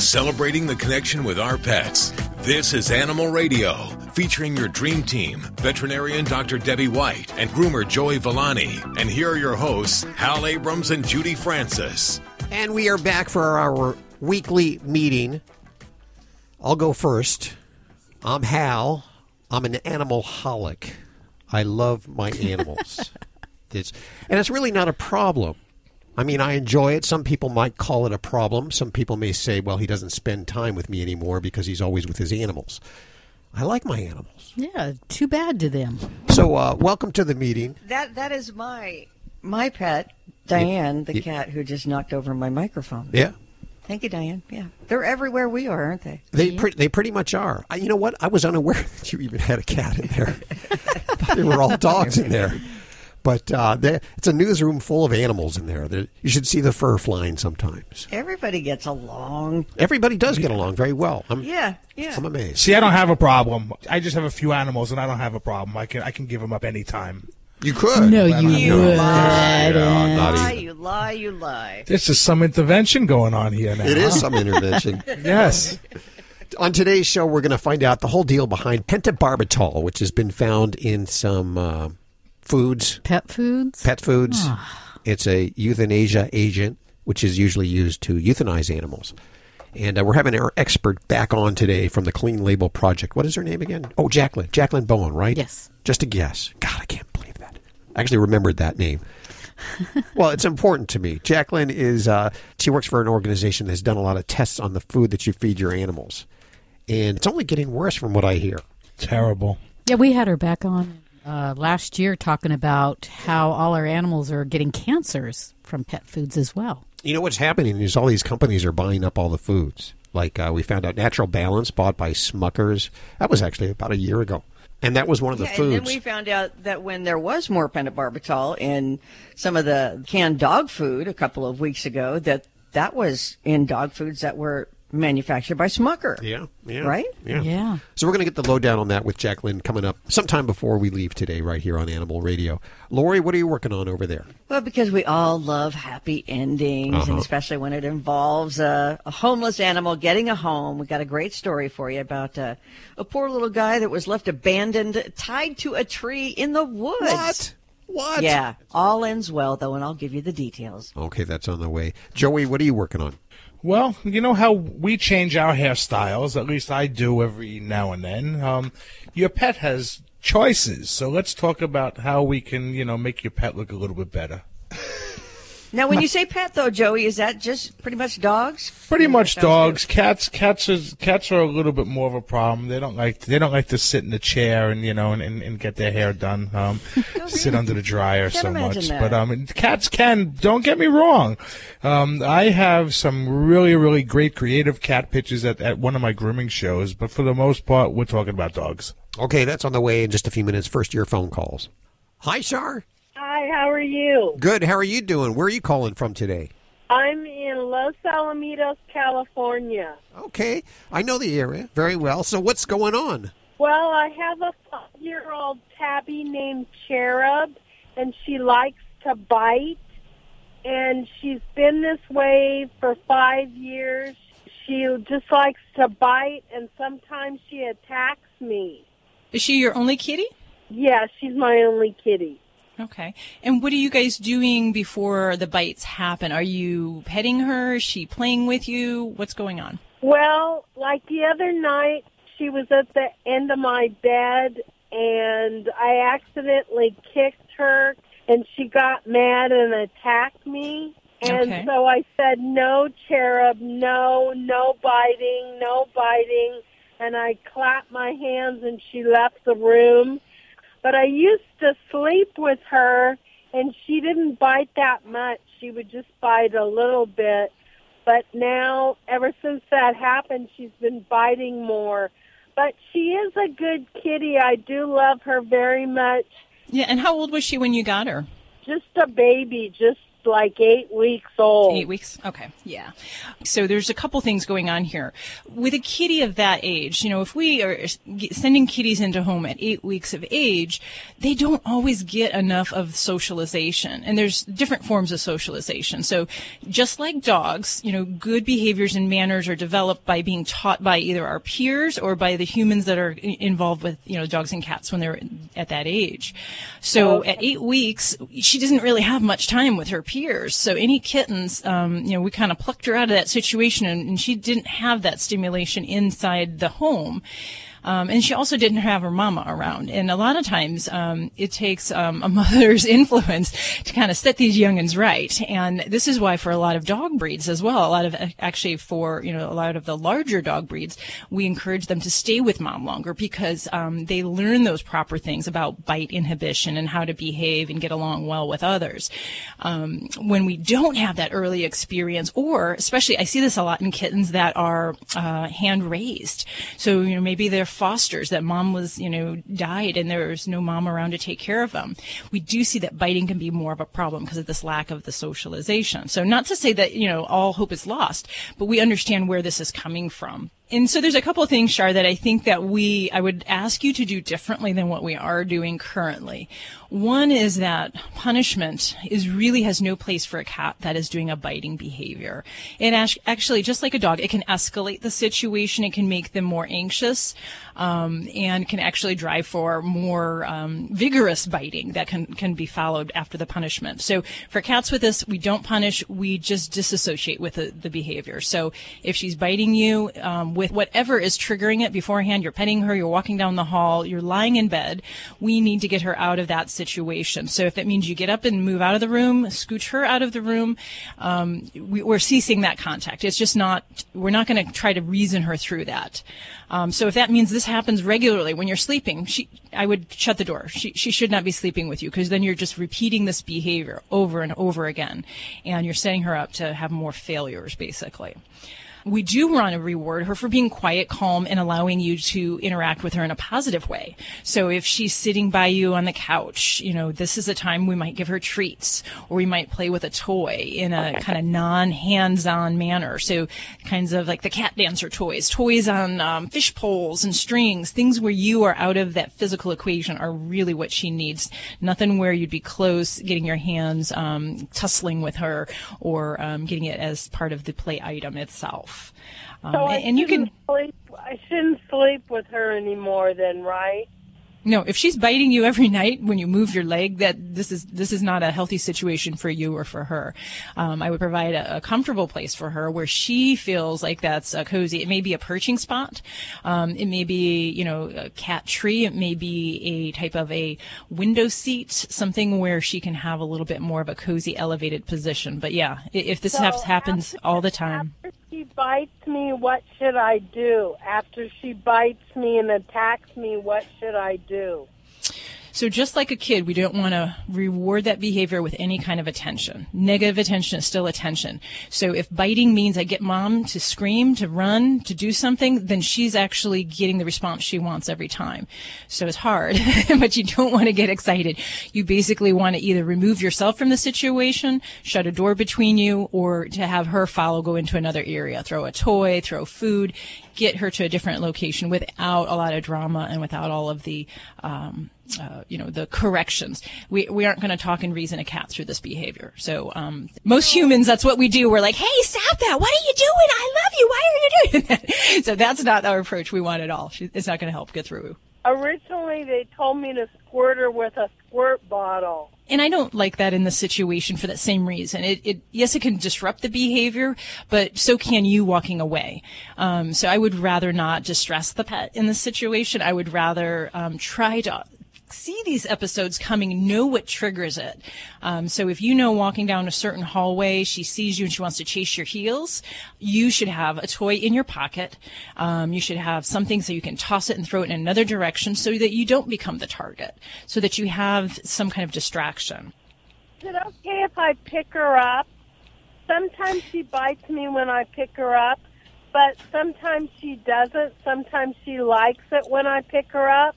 celebrating the connection with our pets. This is Animal Radio, featuring your dream team, veterinarian Dr. Debbie White and groomer Joey Villani. And here are your hosts, Hal Abrams and Judy Francis. And we are back for our weekly meeting. I'll go first. I'm Hal. I'm an animal holic. I love my animals. it's, and it's really not a problem. I mean, I enjoy it. Some people might call it a problem. Some people may say, well, he doesn't spend time with me anymore because he's always with his animals. I like my animals. Yeah, too bad to them. So, uh, welcome to the meeting. That that is my my pet, Diane, the Yeah. cat who just knocked over my microphone. Yeah. Thank you, Diane. Yeah, they're everywhere we are, aren't they? They pre- they pretty much are. I, you know what? I was unaware that you even had a cat in there. I thought they were all dogs in there. But uh, they- it's a newsroom full of animals in there. There- You should see the fur flying sometimes. Everybody gets along. Everybody does get along very well. I'm, Yeah, yeah. I'm amazed. See, I don't have a problem. I just have a few animals, and I don't have a problem. I can I can give them up anytime. You could. No, you You wouldn't. lie, Yeah, lie, you lie, you lie. There's just some intervention going on here now. It is some intervention. Yes. On today's show, we're going to find out the whole deal behind pentobarbital, which has been found in some uh, foods, Pet foods? pet foods. It's a euthanasia agent, which is usually used to euthanize animals. And uh, we're having our expert back on today from the Clean Label Project. What is her name again? Oh, Jaclyn. Jaclyn Bowen, right? Yes. Just a guess. God, I can't believe that. I actually remembered that name. well, it's important to me. Jaclyn is, uh, she works for an organization that's done a lot of tests on the food that you feed your animals. And it's only getting worse from what I hear. Terrible. Yeah, we had her back on uh, last year talking about how all our animals are getting cancers from pet foods as well. You know what's happening is all these companies are buying up all the foods. Like uh, we found out Natural Balance bought by Smuckers. That was actually about a year ago. And that was one of the Yeah, and then we found out that when there was more pentobarbital in some of the canned dog food a couple of weeks ago, that that was in dog foods that were manufactured by Smucker. yeah, yeah. Right? Yeah. Yeah. So we're going to get the lowdown on that with Jaclyn coming up sometime before we leave today, right here on Animal Radio. Lori, what are you working on over there? Well, because we all love happy endings, Uh-huh. and especially when it involves a, a homeless animal getting a home. We got a great story for you about uh, a poor little guy that was left abandoned, tied to a tree in the woods. What? What? Yeah, all ends well though, and I'll give you the details. Okay, that's on the way. Joey, what are you working on? Well, you know how we change our hairstyles. At least I do every now and then. Um, your pet has choices, so let's talk about how we can, you know, make your pet look a little bit better. Now, when you say pet though, Joey, is that just pretty much dogs? Pretty much Sounds dogs. Cats, cats is cats are a little bit more of a problem. They don't like they don't like to sit in the chair and you know and, and, and get their hair done. Um, sit under the dryer Can't so much. that. But um, cats can. Don't get me wrong. Um, I have some really really great creative cat pitches at, at one of my grooming shows. But for the most part, we're talking about dogs. Okay, that's on the way in just a few minutes. First, your phone calls. Hi, Shar. Hi, how are you? Good. How are you doing? Where are you calling from today? I'm in Los Alamitos, California. Okay, I know the area very well. So, what's going on? Well, I have a five year old tabby named Cherub, and she likes to bite. And she's been this way for five years. She just likes to bite, and sometimes she attacks me. Is she your only kitty? Yeah, she's my only kitty. Okay. And what are you guys doing before the bites happen? Are you petting her? Is she playing with you? What's going on? Well, like the other night, she was at the end of my bed and I accidentally kicked her and she got mad and attacked me. And Okay. so I said, no, cherub, no, no biting, no biting. And I clapped my hands and she left the room. But I used to sleep with her and she didn't bite that much. She would just bite a little bit. But now, ever since that happened, she's been biting more. But she is a good kitty. I do love her very much. Yeah. And how old was she when you got her? Just a baby, just like eight weeks old. Eight weeks? Okay. Yeah. So there's a couple things going on here. With a kitty of that age, you know, if we are sending kitties into home at eight weeks of age, they don't always get enough of socialization. And there's different forms of socialization. So just like dogs, you know, good behaviors and manners are developed by being taught by either our peers or by the humans that are involved with, you know, dogs and cats when they're at that age. So at eight weeks, she doesn't really have much time with her So any kittens, um, you know, we kind of plucked her out of that situation and, and she didn't have that stimulation inside the home. Um, and she also didn't have her mama around. And a lot of times, um, it takes um, a mother's influence to kind of set these youngins right. And this is why for a lot of dog breeds as well, a lot of actually for, you know, a lot of the larger dog breeds, we encourage them to stay with mom longer because um, they learn those proper things about bite inhibition and how to behave and get along well with others. Um, when we don't have that early experience, or especially I see this a lot in kittens that are uh, hand raised. So, you know, maybe they're fosters that mom was, you know, died and there was no mom around to take care of them. We do see that biting can be more of a problem because of this lack of the socialization. So not to say that, you know, all hope is lost, but we understand where this is coming from and so there's a couple of things, Shar, that I think that we, I would ask you to do differently than what we are doing currently. One is that punishment is really has no place for a cat that is doing a biting behavior. It actually, just like a dog, it can escalate the situation. It can make them more anxious, um, and can actually drive for more um, vigorous biting that can can be followed after the punishment. So for cats with this, we don't punish. We just disassociate with the, the behavior. So if she's biting you, um, with whatever is triggering it beforehand. You're petting her, you're walking down the hall, you're lying in bed. We need to get her out of that situation. So if that means you get up and move out of the room, scooch her out of the room, um, we, are ceasing that contact. It's just not, we're not going to try to reason her through that. Um, so if that means this happens regularly when you're sleeping, she, I would shut the door. She, she should not be sleeping with you because then you're just repeating this behavior over and over again. And you're setting her up to have more failures, basically we do want to reward her for being quiet, calm, and allowing you to interact with her in a positive way. So if she's sitting by you on the couch, you know, this is a time we might give her treats or we might play with a toy in a kind of non hands on manner. So kinds of like the cat dancer toys, toys on um, fish poles and strings, things where you are out of that physical equation are really what she needs. Nothing where you'd be close, getting your hands um, tussling with her or um, getting it as part of the play item itself. Um, so and, and you can sleep. I shouldn't sleep with her anymore, then, right? No, if she's biting you every night when you move your leg, that this is this is not a healthy situation for you or for her. Um, I would provide a, a, comfortable place for her where she feels like that's a cozy. It may be a perching spot. Um, it may be you know a cat tree. It may be a type of a window seat, something where she can have a little bit more of a cozy, elevated position. But yeah, if this so happens all the time she bites me, what should I do? After she bites me and attacks me, what should I do? So just like a kid, we don't want to reward that behavior with any kind of attention. Negative attention is still attention. So if biting means I get mom to scream, to run, to do something, then she's actually getting the response she wants every time. So it's hard, but you don't want to get excited. You basically want to either remove yourself from the situation, shut a door between you, or to have her follow, go into another area, throw a toy, throw food, get her to a different location without a lot of drama and without all of the, um, uh, you know, the corrections. We, we aren't going to talk and reason a cat through this behavior. So, um, most humans, that's what we do. We're like, hey, stop that. What are you doing? I love you. Why are you doing that? so that's not our approach we want at all. She, it's not going to help get through. Originally, they told me to squirt her with a squirt bottle. And I don't like that in the situation for that same reason. It, it yes, it can disrupt the behavior, but so can you walking away. Um, so I would rather not distress the pet in this situation. I would rather um, try to see these episodes coming, know what triggers it. Um, so if you know walking down a certain hallway, she sees you and she wants to chase your heels, you should have a toy in your pocket. Um, you should have something so you can toss it and throw it in another direction so that you don't become the target, so that you have some kind of distraction. Is it okay if I pick her up? Sometimes she bites me when I pick her up, but sometimes she doesn't. Sometimes she likes it when I pick her up.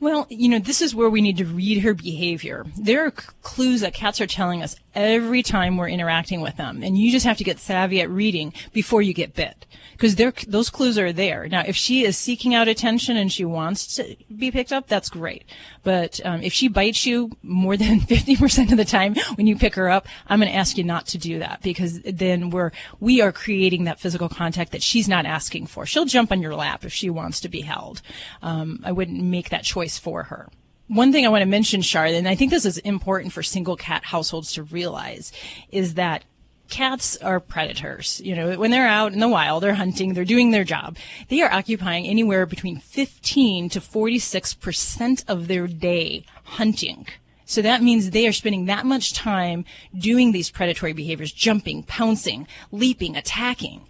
Well, you know, this is where we need to read her behavior. There are clues that cats are telling us every time we're interacting with them. And you just have to get savvy at reading before you get bit. Because those clues are there. Now, if she is seeking out attention and she wants to be picked up, that's great. But um, if she bites you more than 50% of the time when you pick her up, I'm going to ask you not to do that because then we're, we are creating that physical contact that she's not asking for. She'll jump on your lap if she wants to be held. Um, I wouldn't make that choice for her. One thing I want to mention, Charlotte, and I think this is important for single cat households to realize, is that cats are predators. You know, when they're out in the wild, they're hunting, they're doing their job. They are occupying anywhere between 15 to 46% of their day hunting. So that means they are spending that much time doing these predatory behaviors, jumping, pouncing, leaping, attacking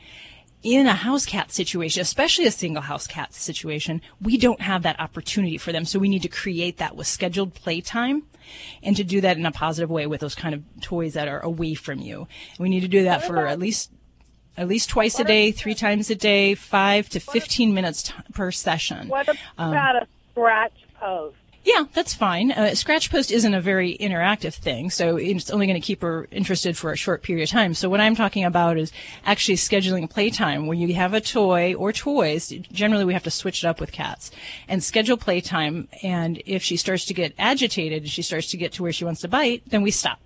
in a house cat situation, especially a single house cat situation, we don't have that opportunity for them. So we need to create that with scheduled playtime and to do that in a positive way with those kind of toys that are away from you. And we need to do that for at least at least twice a day, three times a day, five to 15 minutes t- per session. What about um, a scratch post? Yeah, that's fine. Uh, Scratch Post isn't a very interactive thing, so it's only going to keep her interested for a short period of time. So what I'm talking about is actually scheduling playtime where you have a toy or toys. Generally, we have to switch it up with cats and schedule playtime. And if she starts to get agitated, and she starts to get to where she wants to bite, then we stop.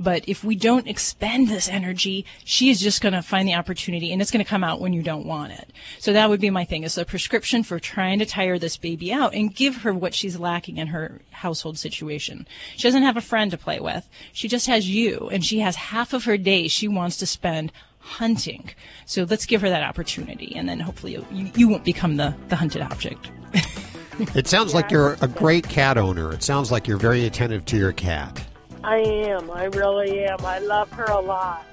But if we don't expend this energy, she is just going to find the opportunity and it's going to come out when you don't want it. So that would be my thing is a prescription for trying to tire this baby out and give her what she's lacking in her household situation. She doesn't have a friend to play with. She just has you and she has half of her day she wants to spend hunting. So let's give her that opportunity and then hopefully you, you won't become the, the hunted object. it sounds like you're a great cat owner. It sounds like you're very attentive to your cat. I am. I really am. I love her a lot.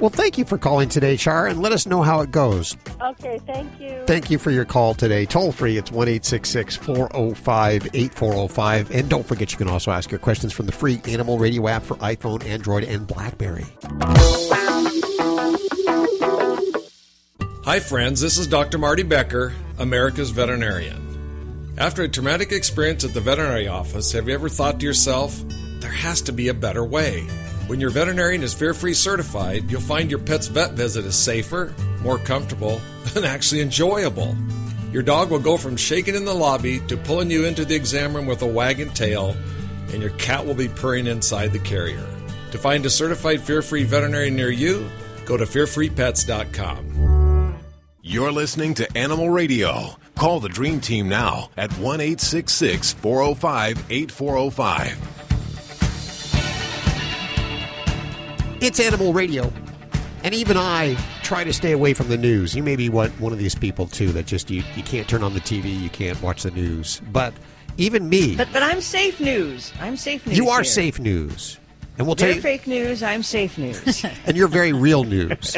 Well, thank you for calling today, Char, and let us know how it goes. Okay, thank you. Thank you for your call today. Toll free, it's 1 405 8405. And don't forget, you can also ask your questions from the free Animal Radio app for iPhone, Android, and Blackberry. Hi, friends. This is Dr. Marty Becker, America's veterinarian. After a traumatic experience at the veterinary office, have you ever thought to yourself, there has to be a better way. When your veterinarian is fear free certified, you'll find your pet's vet visit is safer, more comfortable, and actually enjoyable. Your dog will go from shaking in the lobby to pulling you into the exam room with a wagging tail, and your cat will be purring inside the carrier. To find a certified fear free veterinarian near you, go to fearfreepets.com. You're listening to Animal Radio. Call the Dream Team now at 1 405 8405. It's Animal Radio. And even I try to stay away from the news. You may be one, one of these people, too, that just you, you can't turn on the TV, you can't watch the news. But even me. But, but I'm safe news. I'm safe news. You are here. safe news. And we'll They're tell you, fake news. I'm safe news. and you're very real news.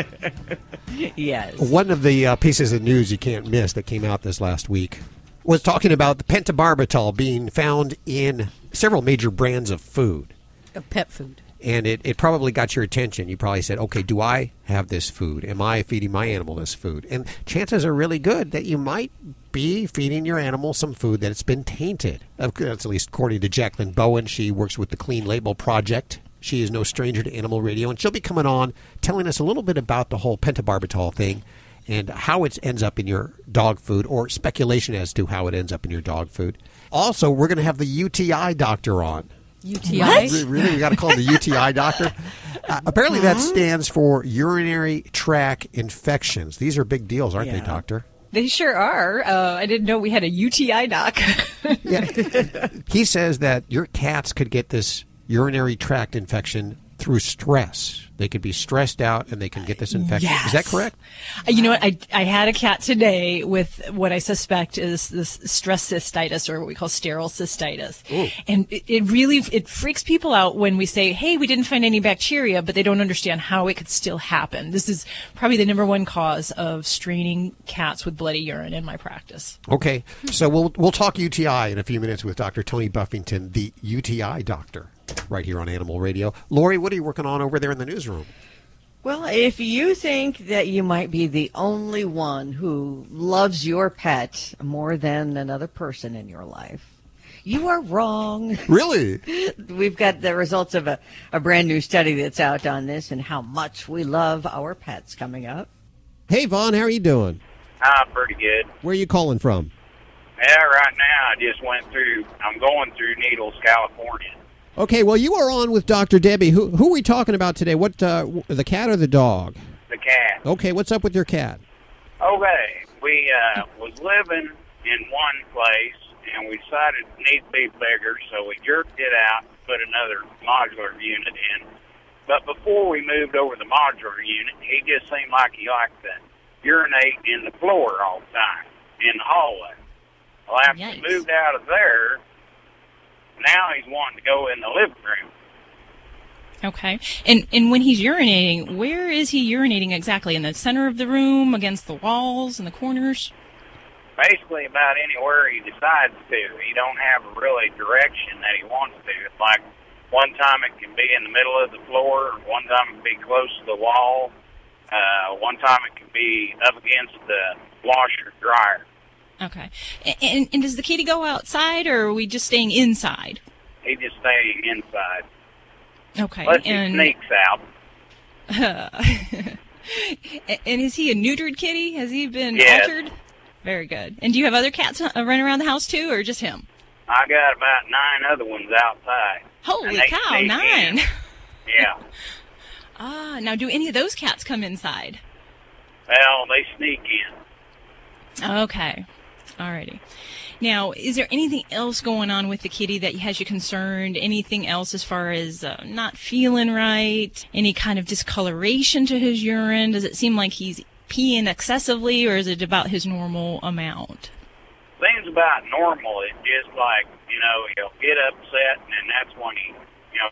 yes. One of the uh, pieces of news you can't miss that came out this last week was talking about the pentobarbital being found in several major brands of food. Of pet food and it, it probably got your attention. You probably said, okay, do I have this food? Am I feeding my animal this food? And chances are really good that you might be feeding your animal some food that's been tainted. That's at least according to Jaclyn Bowen. She works with the Clean Label Project. She is no stranger to animal radio, and she'll be coming on telling us a little bit about the whole pentobarbital thing and how it ends up in your dog food or speculation as to how it ends up in your dog food. Also, we're going to have the UTI doctor on. UTI? Really? You got to call the UTI doctor? Uh, apparently, that stands for urinary tract infections. These are big deals, aren't yeah. they, doctor? They sure are. Uh, I didn't know we had a UTI doc. yeah. He says that your cats could get this urinary tract infection through stress. They could be stressed out and they can get this infection. Yes. Is that correct? Uh, you know what? I, I had a cat today with what I suspect is this stress cystitis or what we call sterile cystitis. Ooh. And it, it really, it freaks people out when we say, Hey, we didn't find any bacteria, but they don't understand how it could still happen. This is probably the number one cause of straining cats with bloody urine in my practice. Okay. So we'll, we'll talk UTI in a few minutes with Dr. Tony Buffington, the UTI doctor right here on Animal Radio. Lori, what are you working on over there in the newsroom? Well, if you think that you might be the only one who loves your pet more than another person in your life, You are wrong. Really? We've got the results of a, a brand new study that's out on this and how much we love our pets coming up. Hey, Vaughn, how are you doing? I'm pretty good. Where are you calling from? Yeah, right now I just went through. I'm going through Needles, California. Okay, well, you are on with Dr. Debbie. Who, who are we talking about today? What, uh, the cat or the dog? The cat. Okay, what's up with your cat? Okay, we uh, was living in one place, and we decided it needed to be bigger, so we jerked it out, and put another modular unit in. But before we moved over the modular unit, he just seemed like he liked to urinate in the floor all the time in the hallway. Well, after Yikes. we moved out of there, now he's wanting to go in the living room. Okay. And and when he's urinating, where is he urinating exactly? In the center of the room, against the walls, in the corners? basically about anywhere he decides to. He don't have a really direction that he wants to. It's like one time it can be in the middle of the floor, one time it can be close to the wall, uh, one time it can be up against the washer dryer. Okay. And, and does the kitty go outside, or are we just staying inside? He's just stays inside. Okay. Unless he and sneaks out. A- and is he a neutered kitty? Has he been Yes. altered? Very good. And do you have other cats uh, running around the house too, or just him? I got about nine other ones outside. Holy cow, nine! in. Yeah. Ah, now do any of those cats come inside? Well, they sneak in. Okay. Alrighty. Now, is there anything else going on with the kitty that has you concerned? Anything else as far as uh, not feeling right? Any kind of discoloration to his urine? Does it seem like he's peeing excessively, or is it about his normal amount? Things about normal. It's just like, you know, he'll get upset and then that's when he, you know,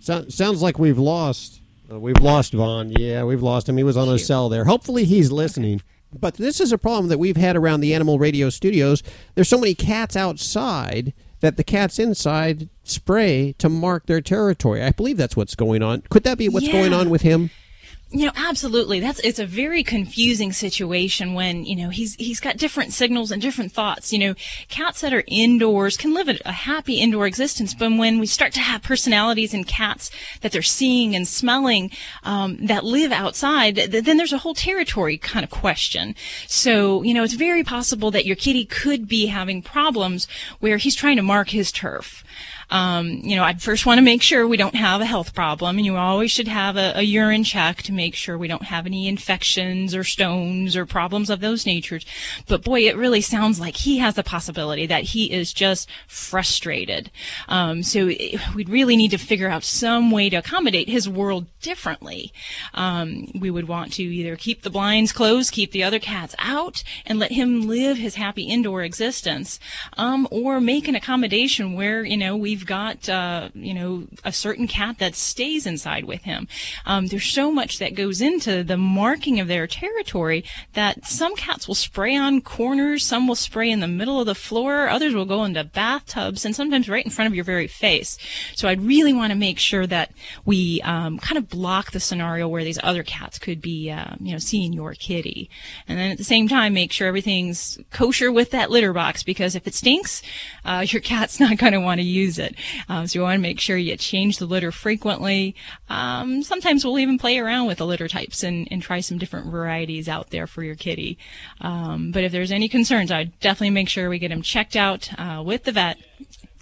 So, sounds like we've lost. Uh, we've lost Vaughn. Yeah, we've lost him. He was on a Shoot. cell there. Hopefully, he's listening. But this is a problem that we've had around the Animal Radio studios. There's so many cats outside that the cats inside spray to mark their territory. I believe that's what's going on. Could that be what's going on with him? You know, absolutely. That's it's a very confusing situation when you know he's he's got different signals and different thoughts. You know, cats that are indoors can live a, a happy indoor existence, but when we start to have personalities in cats that they're seeing and smelling um, that live outside, th- then there's a whole territory kind of question. So you know, it's very possible that your kitty could be having problems where he's trying to mark his turf. Um, you know, I'd first want to make sure we don't have a health problem, and you always should have a, a urine check to make sure we don't have any infections or stones or problems of those natures. But boy, it really sounds like he has the possibility that he is just frustrated. Um, so it- we'd really need to figure out some way to accommodate his world differently. Um, we would want to either keep the blinds closed, keep the other cats out, and let him live his happy indoor existence, um, or make an accommodation where you know we've got uh, you know a certain cat that stays inside with him. Um, there's so much that goes into the marking of their territory that some cats will spray on corners, some will spray in the middle of the floor, others will go into bathtubs, and sometimes right in front of your very face. So I'd really want to make sure that we um, kind of block the scenario where these other cats could be, uh, you know, seeing your kitty, and then at the same time make sure everything's kosher with that litter box because if it stinks, uh, your cat's not going to want to use it. Um, so you want to make sure you change the litter frequently. Um, sometimes we'll even play around with the litter types and, and try some different varieties out there for your kitty. Um, but if there's any concerns, I'd definitely make sure we get him checked out uh, with the vet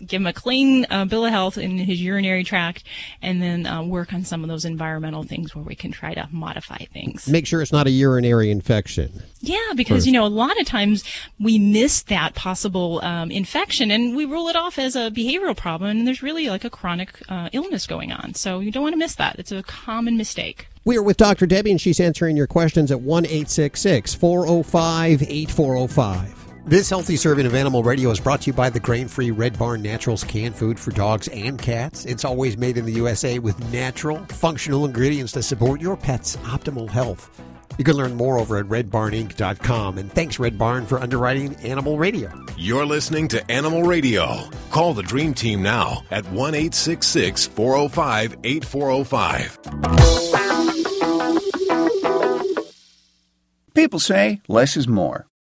give him a clean uh, bill of health in his urinary tract, and then uh, work on some of those environmental things where we can try to modify things. Make sure it's not a urinary infection. Yeah, because you know a lot of times we miss that possible um, infection and we rule it off as a behavioral problem, and there's really like a chronic uh, illness going on. So you don't want to miss that. It's a common mistake. We are with Dr. Debbie, and she's answering your questions at 1 405 8405. This healthy serving of Animal Radio is brought to you by the grain free Red Barn Naturals canned food for dogs and cats. It's always made in the USA with natural, functional ingredients to support your pet's optimal health. You can learn more over at redbarninc.com. And thanks, Red Barn, for underwriting Animal Radio. You're listening to Animal Radio. Call the Dream Team now at 1 405 8405. People say less is more.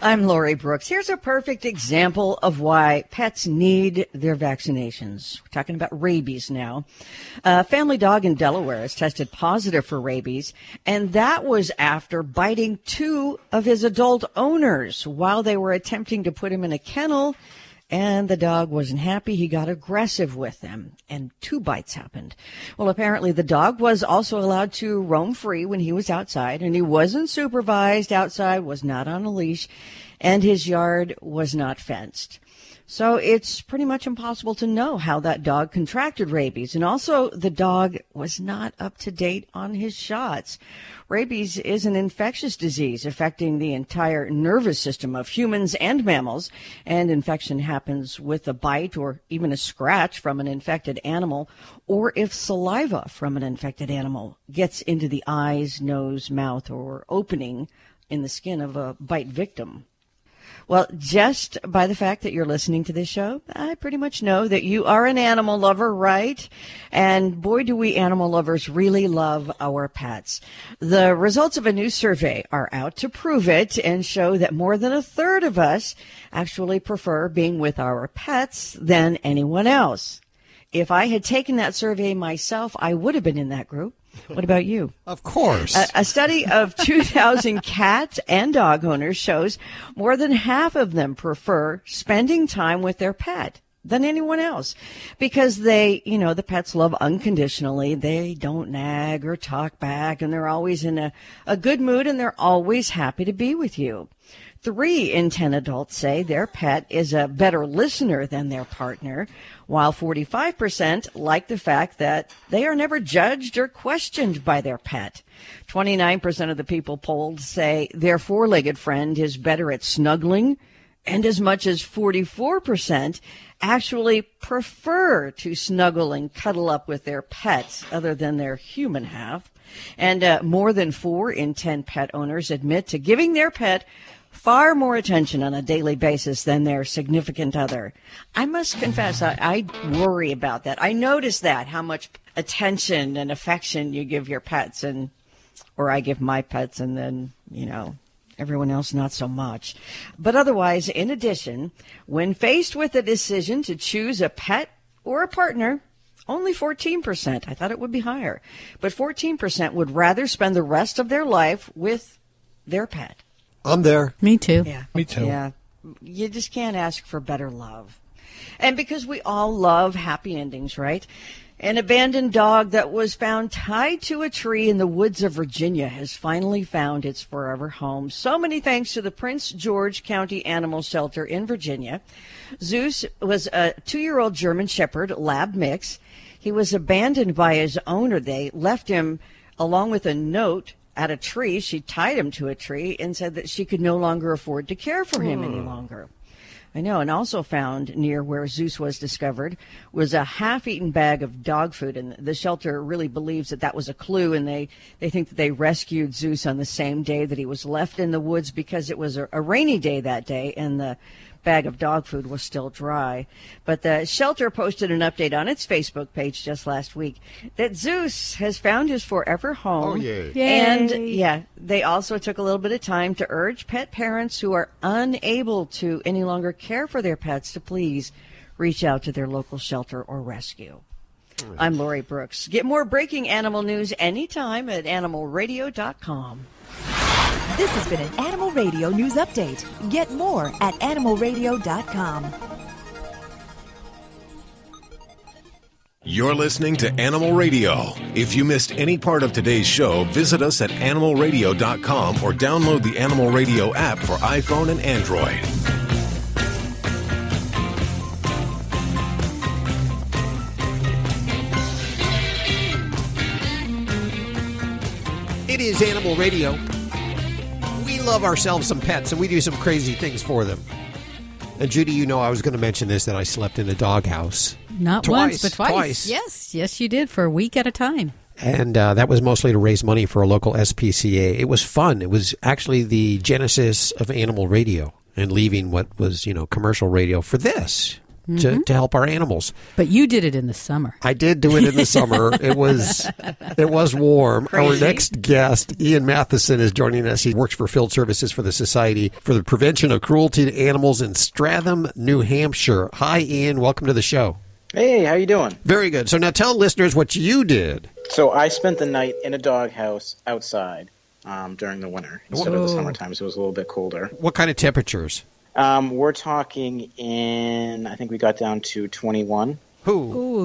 I'm Lori Brooks. Here's a perfect example of why pets need their vaccinations. We're talking about rabies now. A family dog in Delaware has tested positive for rabies, and that was after biting two of his adult owners while they were attempting to put him in a kennel and the dog wasn't happy. He got aggressive with them, and two bites happened. Well, apparently the dog was also allowed to roam free when he was outside, and he wasn't supervised outside, was not on a leash, and his yard was not fenced. So it's pretty much impossible to know how that dog contracted rabies. And also, the dog was not up to date on his shots. Rabies is an infectious disease affecting the entire nervous system of humans and mammals, and infection happens with a bite or even a scratch from an infected animal, or if saliva from an infected animal gets into the eyes, nose, mouth, or opening in the skin of a bite victim. Well, just by the fact that you're listening to this show, I pretty much know that you are an animal lover, right? And boy, do we animal lovers really love our pets. The results of a new survey are out to prove it and show that more than a third of us actually prefer being with our pets than anyone else. If I had taken that survey myself, I would have been in that group. What about you? Of course. A, a study of 2,000 cats and dog owners shows more than half of them prefer spending time with their pet than anyone else because they, you know, the pets love unconditionally. They don't nag or talk back and they're always in a, a good mood and they're always happy to be with you. Three in 10 adults say their pet is a better listener than their partner, while 45% like the fact that they are never judged or questioned by their pet. 29% of the people polled say their four legged friend is better at snuggling, and as much as 44% actually prefer to snuggle and cuddle up with their pets other than their human half. And uh, more than four in 10 pet owners admit to giving their pet far more attention on a daily basis than their significant other. I must confess, I, I worry about that. I notice that, how much attention and affection you give your pets and, or I give my pets and then, you know, everyone else not so much. But otherwise, in addition, when faced with a decision to choose a pet or a partner, only 14%. I thought it would be higher. But 14% would rather spend the rest of their life with their pet. I'm there. Me too. Yeah. Me too. Yeah. You just can't ask for better love. And because we all love happy endings, right? An abandoned dog that was found tied to a tree in the woods of Virginia has finally found its forever home. So many thanks to the Prince George County Animal Shelter in Virginia. Zeus was a two year old German Shepherd lab mix. He was abandoned by his owner. They left him along with a note at a tree. She tied him to a tree and said that she could no longer afford to care for him any hmm. longer. I know, and also found near where Zeus was discovered was a half-eaten bag of dog food, and the shelter really believes that that was a clue, and they they think that they rescued Zeus on the same day that he was left in the woods because it was a, a rainy day that day, and the bag of dog food was still dry. But the shelter posted an update on its Facebook page just last week that Zeus has found his forever home. Oh, yay. And yeah, they also took a little bit of time to urge pet parents who are unable to any longer care for their pets to please reach out to their local shelter or rescue. I'm Lori Brooks. Get more breaking animal news anytime at animalradio.com. This has been an Animal Radio News Update. Get more at animalradio.com. You're listening to Animal Radio. If you missed any part of today's show, visit us at animalradio.com or download the Animal Radio app for iPhone and Android. It is Animal Radio. Love ourselves some pets and we do some crazy things for them. And Judy, you know I was going to mention this that I slept in a doghouse. Not Twice, once, but twice. twice. Yes, yes, you did for a week at a time. and uh, that was mostly to raise money for a local SPCA. It was fun. It was actually the genesis of animal radio and leaving what was you know commercial radio for this to, to help our animals. But you did it in the summer. I did do it in the summer. It was it was warm. Our next guest, Ian Matheson, is joining us. He works for Field Services for the Society for the Prevention of Cruelty to Animals in Stratham, New Hampshire. Hi, Ian. Welcome to the show. Hey, how you doing? Very good. So now tell listeners what you did. So I spent the night in a doghouse outside um, during the winter instead of the Whoa. summertime, so it was a little bit colder. What kind of temperatures? Um, we're talking in, I think we got down to 21. Who?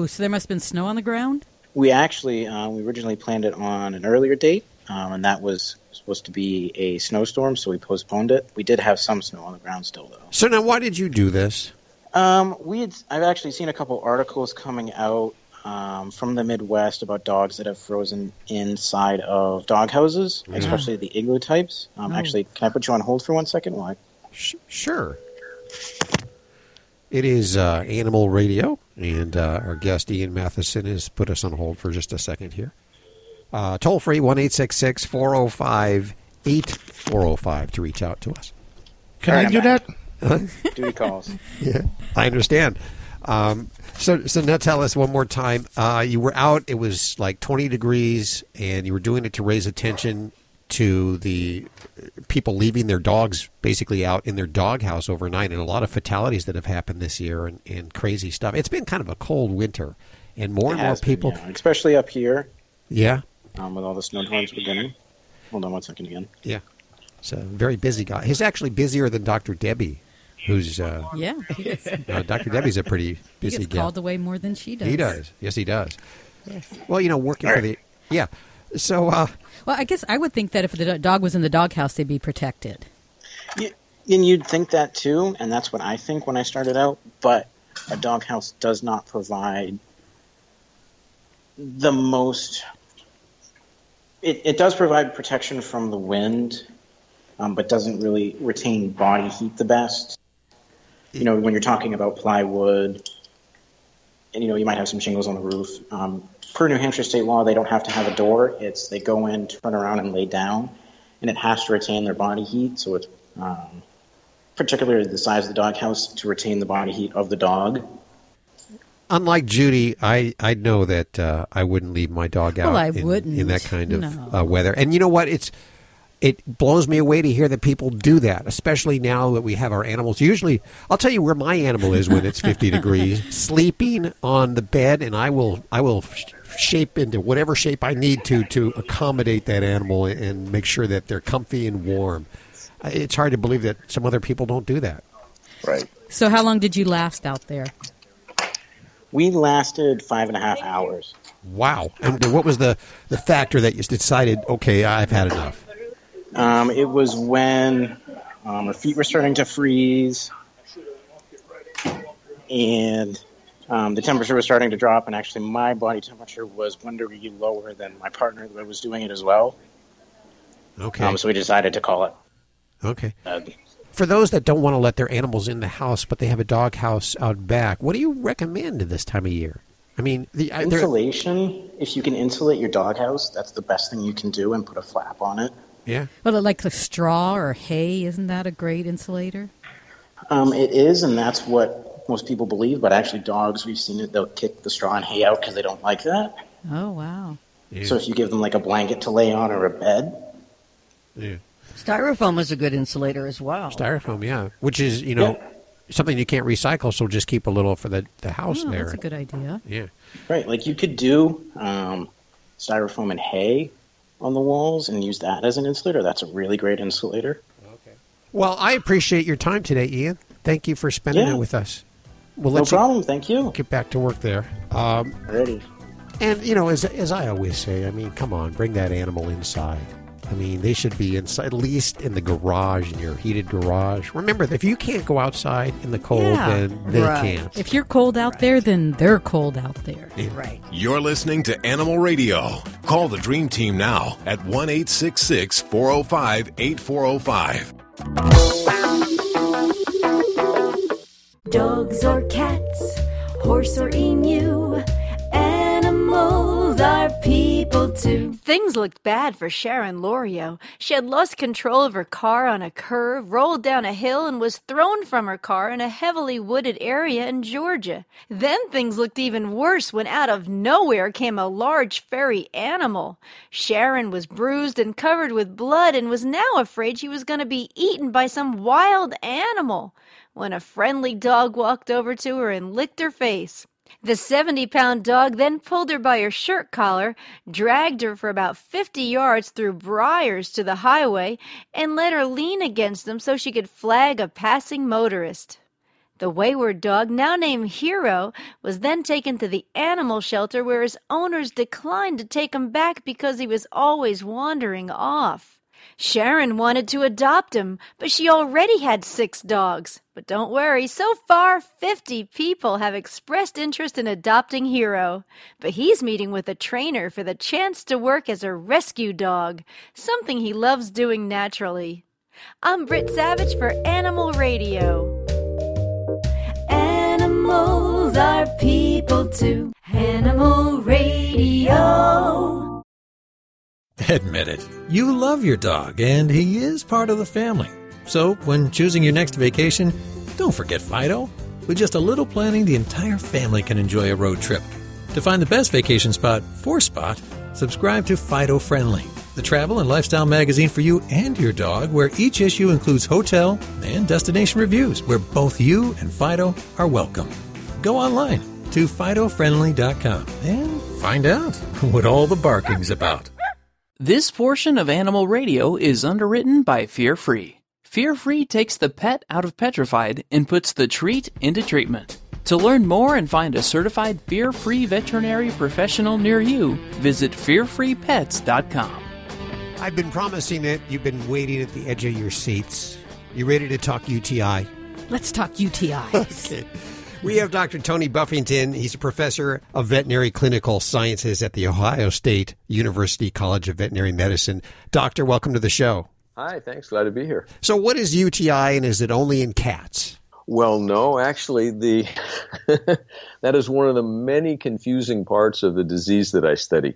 Ooh, so there must have been snow on the ground? We actually, uh, we originally planned it on an earlier date, um, and that was supposed to be a snowstorm, so we postponed it. We did have some snow on the ground still, though. So now, why did you do this? Um, we had, I've actually seen a couple articles coming out um, from the Midwest about dogs that have frozen inside of dog houses, Yeah. especially the igloo types. Um, Oh. Actually, can I put you on hold for one second? While I... Sh- sure. It is uh, Animal Radio, and uh, our guest Ian Matheson has put us on hold for just a second here. Uh, toll free one eight six six four zero five eight four zero five to reach out to us. Can I do that? Duty calls. Yeah, I understand. Um, so, so now tell us one more time. Uh, you were out. It was like twenty degrees, and you were doing it to raise attention to the people leaving their dogs basically out in their doghouse overnight, and a lot of fatalities that have happened this year, and, and crazy stuff. It's been kind of a cold winter, and more It and more has been, people. yeah, especially up here Yeah, um, with all the snowstorms beginning. Hold on one second again. yeah. It's a very busy guy. He's actually busier than Dr. Debbie, who's uh, Yeah, he uh, Dr. Debbie's a pretty he busy gets gal. called away more than she does. He does. Yes, he does. Yes. Well, you know, working for the yeah. So uh, Well, I guess I would think that if the dog was in the doghouse, they'd be protected. And you'd think that too, and that's what I think when I started out. But a doghouse does not provide the most. It, it does provide protection from the wind, um, but doesn't really retain body heat the best. You know, when you're talking about plywood, and you know you might have some shingles on the roof. Um, per New Hampshire state law, they don't have to have a door. It's they go in, turn around, and lay down, and it has to retain their body heat. So it's um, particularly the size of the doghouse to retain the body heat of the dog. unlike Judy, I I know that uh, I wouldn't leave my dog out Well, I in, wouldn't. in that kind of No. uh, weather. And you know what? It's it blows me away to hear that people do that, especially now that we have our animals. Usually, I'll tell you where my animal is when it's 50 degrees, sleeping on the bed, and I will I will sh- shape into whatever shape I need to to accommodate that animal and make sure that they're comfy and warm. It's hard to believe that some other people don't do that. Right. So, how long did you last out there? We lasted five and a half hours. Wow! And what was the the factor that you decided? Okay, I've had enough. Um, it was when um, her feet were starting to freeze, and um, the temperature was starting to drop. And actually, my body temperature was one degree lower than my partner that was doing it as well. Okay. Um, so we decided to call it. Okay. Uh, For those that don't want to let their animals in the house, but they have a dog house out back, what do you recommend this time of year? I mean, the I, insulation. If you can insulate your doghouse, that's the best thing you can do, and put a flap on it. yeah. Well, like the straw or hay, isn't that a great insulator? Um, it is, and that's what most people believe. But actually, dogs, we've seen it. They'll kick the straw and hay out because they don't like that. Oh, wow. So if you give them like a blanket to lay on or a bed, Yeah. Styrofoam is a good insulator as well. Styrofoam, yeah, which is you know something you can't recycle, so just keep a little for the the house Oh, there. that's a good idea. Yeah. right? Like you could do um, styrofoam and hay on the walls and use that as an insulator. That's a really great insulator. Okay. Well, I appreciate your time today, Ian. Thank you for spending Yeah. it with us. We'll No let you problem. Thank you. get back to work there. Um, Ready. And you know, as as I always say, I mean, come on, bring that animal inside. I mean, they should be inside, at least in the garage, in your heated garage. Remember, if you can't go outside in the cold, Yeah. then they Right. can't. If you're cold out there, then they're cold out there. Right. You're listening to Animal Radio. Call the Dream Team now at 1 866 405 8405. Dogs or cats, horse or emu. Animals are people too. Things looked bad for Sharon Lorio. She had lost control of her car on a curve, rolled down a hill, and was thrown from her car in a heavily wooded area in Georgia. Then things looked even worse when out of nowhere came a large furry animal. Sharon was bruised and covered with blood and was now afraid she was going to be eaten by some wild animal when a friendly dog walked over to her and licked her face. The 70 pound dog then pulled her by her shirt collar, dragged her for about 50 yards through briars to the highway, and let her lean against them so she could flag a passing motorist. The wayward dog, now named Hero, was then taken to the animal shelter where his owners declined to take him back because he was always wandering off. Sharon wanted to adopt him, but she already had six dogs. But don't worry, so far 50 people have expressed interest in adopting Hero. But he's meeting with a trainer for the chance to work as a rescue dog, something he loves doing naturally. I'm Britt Savage for Animal Radio. Animals are people too. Animal Radio. Admit it. You love your dog, and he is part of the family. So, when choosing your next vacation, don't forget Fido. With just a little planning, the entire family can enjoy a road trip. To find the best vacation spot for Spot, subscribe to Fido Friendly, the travel and lifestyle magazine for you and your dog, where each issue includes hotel and destination reviews, where both you and Fido are welcome. Go online to FidoFriendly.com and find out what all the barking's about. This portion of Animal Radio is underwritten by Fear Free. Fear Free takes the pet out of petrified and puts the treat into treatment. To learn more and find a certified fear free veterinary professional near you, visit fearfreepets.com. I've been promising it. You've been waiting at the edge of your seats. You ready to talk UTI? Let's talk UTIs. okay. We have Dr. Tony Buffington. He's a professor of veterinary clinical sciences at the Ohio State University College of Veterinary Medicine. Doctor, welcome to the show. Hi, thanks. Glad to be here. So, what is UTI and is it only in cats? Well, no, actually, the that is one of the many confusing parts of the disease that I study.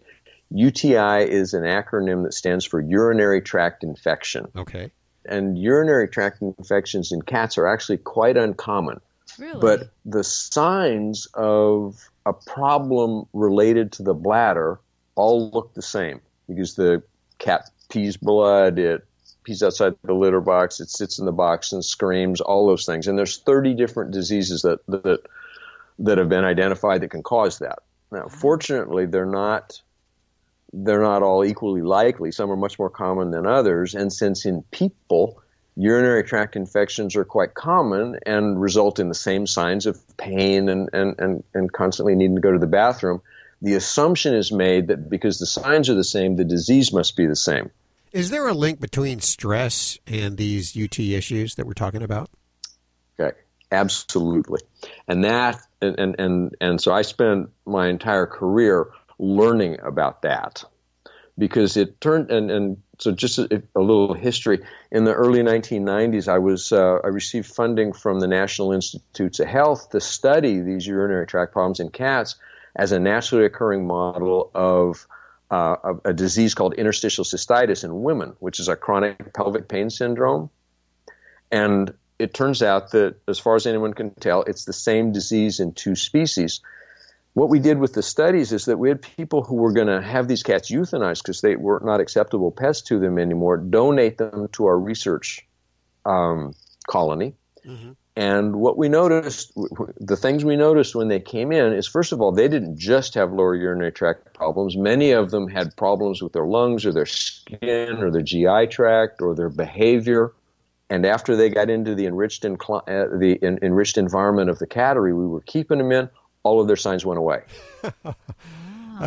UTI is an acronym that stands for urinary tract infection. Okay. And urinary tract infections in cats are actually quite uncommon. Really? But the signs of a problem related to the bladder all look the same because the cat pees blood, it pees outside the litter box, it sits in the box and screams, all those things. And there's 30 different diseases that that that have been identified that can cause that. Now, mm-hmm. fortunately, they're not they're not all equally likely. Some are much more common than others. And since in people urinary tract infections are quite common and result in the same signs of pain and, and, and, and constantly needing to go to the bathroom. The assumption is made that because the signs are the same, the disease must be the same. Is there a link between stress and these UT issues that we're talking about? Okay, absolutely. And that, and, and, and, and so I spent my entire career learning about that because it turned, and, and so just a, a, little history. In the early 1990s, I was uh, I received funding from the National Institutes of Health to study these urinary tract problems in cats as a naturally occurring model of uh, a, a disease called interstitial cystitis in women, which is a chronic pelvic pain syndrome. And it turns out that, as far as anyone can tell, it's the same disease in two species what we did with the studies is that we had people who were going to have these cats euthanized because they were not acceptable pets to them anymore, donate them to our research um, colony. Mm-hmm. And what we noticed, the things we noticed when they came in is first of all, they didn't just have lower urinary tract problems. Many of them had problems with their lungs or their skin or their GI tract or their behavior. And after they got into the enriched, uh, the enriched environment of the cattery we were keeping them in, all of their signs went away. uh,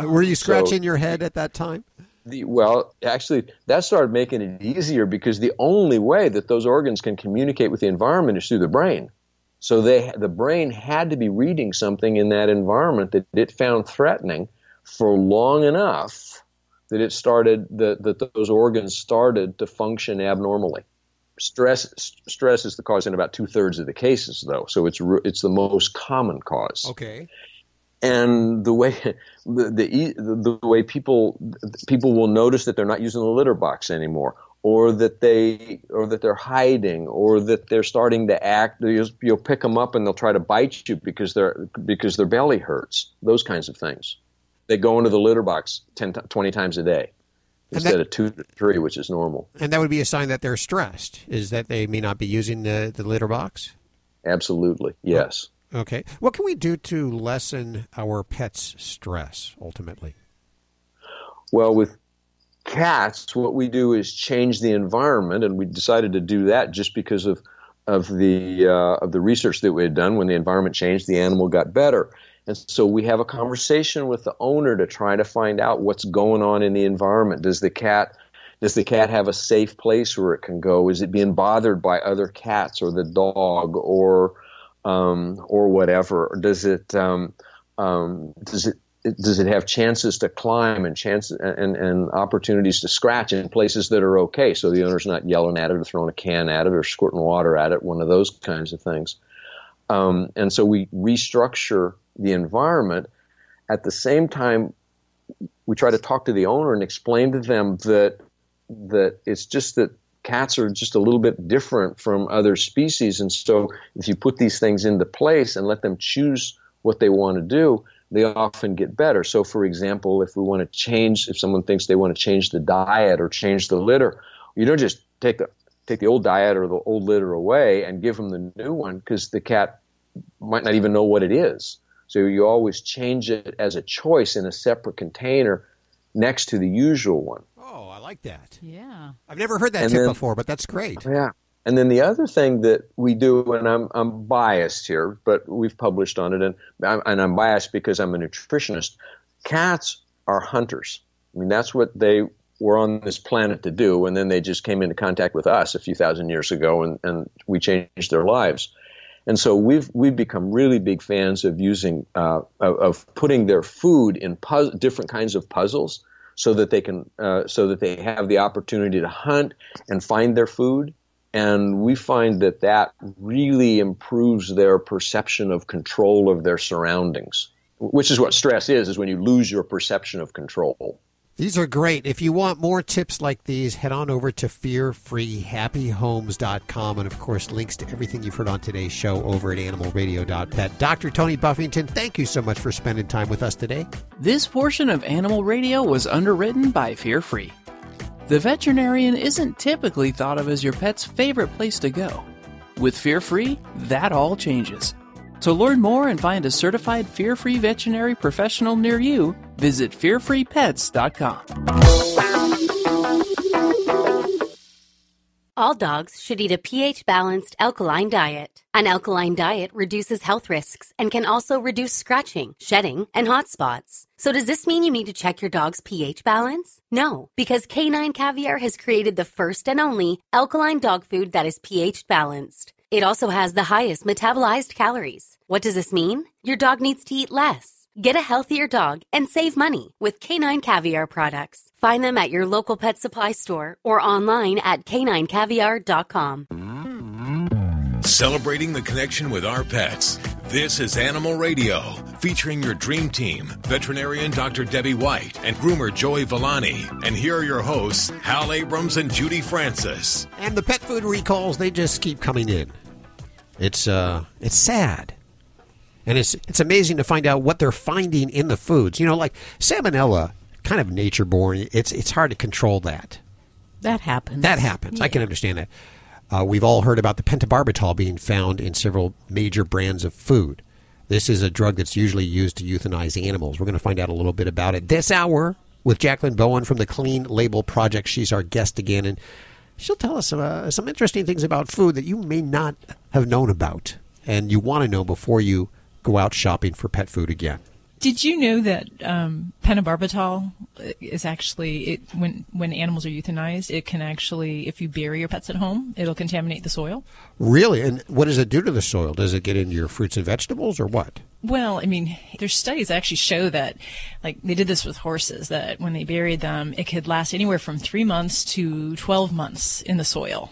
were you scratching so, your head at that time? The, well, actually, that started making it easier because the only way that those organs can communicate with the environment is through the brain. So they, the brain had to be reading something in that environment that it found threatening for long enough that it started that, that those organs started to function abnormally. Stress stress is the cause in about two thirds of the cases, though. So it's it's the most common cause. Okay. And the way the, the the way people people will notice that they're not using the litter box anymore, or that they or that they're hiding, or that they're starting to act. You'll, you'll pick them up and they'll try to bite you because their because their belly hurts. Those kinds of things. They go into the litter box 10, 20 times a day instead of two to three, which is normal. And that would be a sign that they're stressed, is that they may not be using the, the litter box? Absolutely, yes. Okay. What can we do to lessen our pets' stress ultimately? Well, with cats, what we do is change the environment, and we decided to do that just because of of the uh, of the research that we had done. When the environment changed, the animal got better, and so we have a conversation with the owner to try to find out what's going on in the environment. Does the cat does the cat have a safe place where it can go? Is it being bothered by other cats or the dog or um, or whatever? Does it um, um, does it does it have chances to climb and chances and, and opportunities to scratch in places that are okay? So the owner's not yelling at it or throwing a can at it or squirting water at it, one of those kinds of things. Um, and so we restructure the environment. At the same time, we try to talk to the owner and explain to them that that it's just that cats are just a little bit different from other species, and so if you put these things into place and let them choose what they want to do, they often get better. So, for example, if we want to change, if someone thinks they want to change the diet or change the litter, you don't just take the take the old diet or the old litter away and give them the new one because the cat might not even know what it is. So you always change it as a choice in a separate container next to the usual one. Oh, I like that. Yeah. I've never heard that And tip then- before, but that's great. Yeah. And then the other thing that we do, and I'm I'm biased here, but we've published on it, and I'm, and I'm biased because I'm a nutritionist. Cats are hunters. I mean, that's what they were on this planet to do, and then they just came into contact with us a few thousand years ago, and, and we changed their lives. And so we've we've become really big fans of using uh, of, putting their food in different kinds of puzzles, so that they can uh, so that they have the opportunity to hunt and find their food. And we find that that really improves their perception of control of their surroundings, which is what stress is: is when you lose your perception of control. These are great. If you want more tips like these, head on over to fearfreehappyhomes.com. And of course, links to everything you've heard on today's show over at animalradio.pet. Dr. Tony Buffington, thank you so much for spending time with us today. This portion of Animal Radio was underwritten by Fear Free. The veterinarian isn't typically thought of as your pet's favorite place to go. With Fear Free, that all changes. To learn more and find a certified fear free veterinary professional near you, visit fearfreepets.com. All dogs should eat a pH balanced alkaline diet. An alkaline diet reduces health risks and can also reduce scratching, shedding, and hot spots. So, does this mean you need to check your dog's pH balance? No, because Canine Caviar has created the first and only alkaline dog food that is pH balanced. It also has the highest metabolized calories. What does this mean? Your dog needs to eat less. Get a healthier dog and save money with Canine Caviar products. Find them at your local pet supply store or online at caninecaviar.com. Celebrating the connection with our pets. This is Animal Radio, featuring your dream team, veterinarian Dr. Debbie White and groomer Joey Villani. And here are your hosts, Hal Abrams and Judy Francis. And the pet food recalls, they just keep coming in. It's uh it's sad. And it's it's amazing to find out what they're finding in the foods. You know, like salmonella, kind of nature born. It's it's hard to control that. That happens. That happens. I can understand that. Uh, we've all heard about the pentobarbital being found in several major brands of food. This is a drug that's usually used to euthanize animals. We're going to find out a little bit about it this hour with Jaclyn Bowen from the Clean Label Project. She's our guest again, and she'll tell us uh, some interesting things about food that you may not have known about and you want to know before you go out shopping for pet food again. Did you know that um, pentobarbital is actually it, when when animals are euthanized, it can actually, if you bury your pets at home, it'll contaminate the soil. Really? And what does it do to the soil? Does it get into your fruits and vegetables or what? Well, I mean, there's studies that actually show that, like they did this with horses, that when they buried them, it could last anywhere from three months to 12 months in the soil.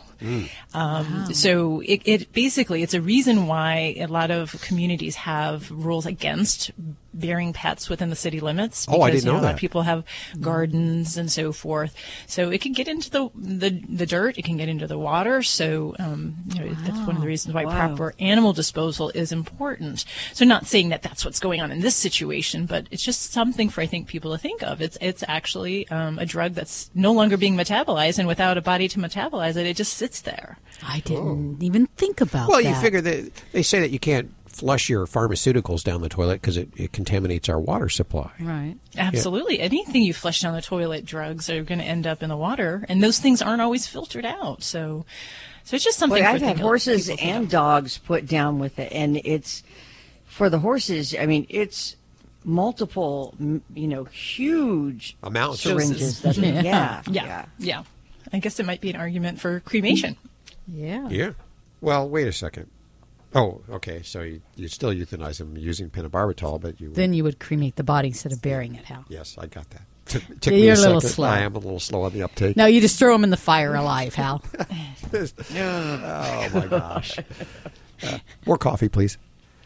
Um, So it, it basically it's a reason why a lot of communities have rules against burying pets within the city limits. Oh, I because, didn't you know A lot that. of people have gardens and so forth, so it can get into the the, the dirt. It can get into the water. So um, you know, that's one of the reasons why Wow. proper animal disposal is important. So not saying that that's what's going on in this situation, but it's just something for I think people to think of. It's it's actually um, a drug that's no longer being metabolized, and without a body to metabolize it, it just sits there. I didn't even think about that. Well, that. you figure that they say that you can't flush your pharmaceuticals down the toilet because it, it contaminates our water supply. Right. Absolutely. Anything you flush down the toilet, drugs are going to end up in the water, and those things aren't always filtered out. So, so it's just something. Boy, I've had horses people to think and of. dogs put down with it, and it's for the horses. I mean, it's multiple, you know, huge Amounts. syringes. That, yeah. yeah, yeah, yeah, I guess it might be an argument for cremation. Yeah. Yeah. Well, wait a second. Oh, okay. So you, you still euthanize them using pentobarbital, but you Then you would cremate the body instead of burying it, Hal. Yes, I got that. Took, took you're a a little second. slow. I am a little slow on the uptake. No, you just throw them in the fire alive, Hal. oh my gosh. Uh, more coffee, please.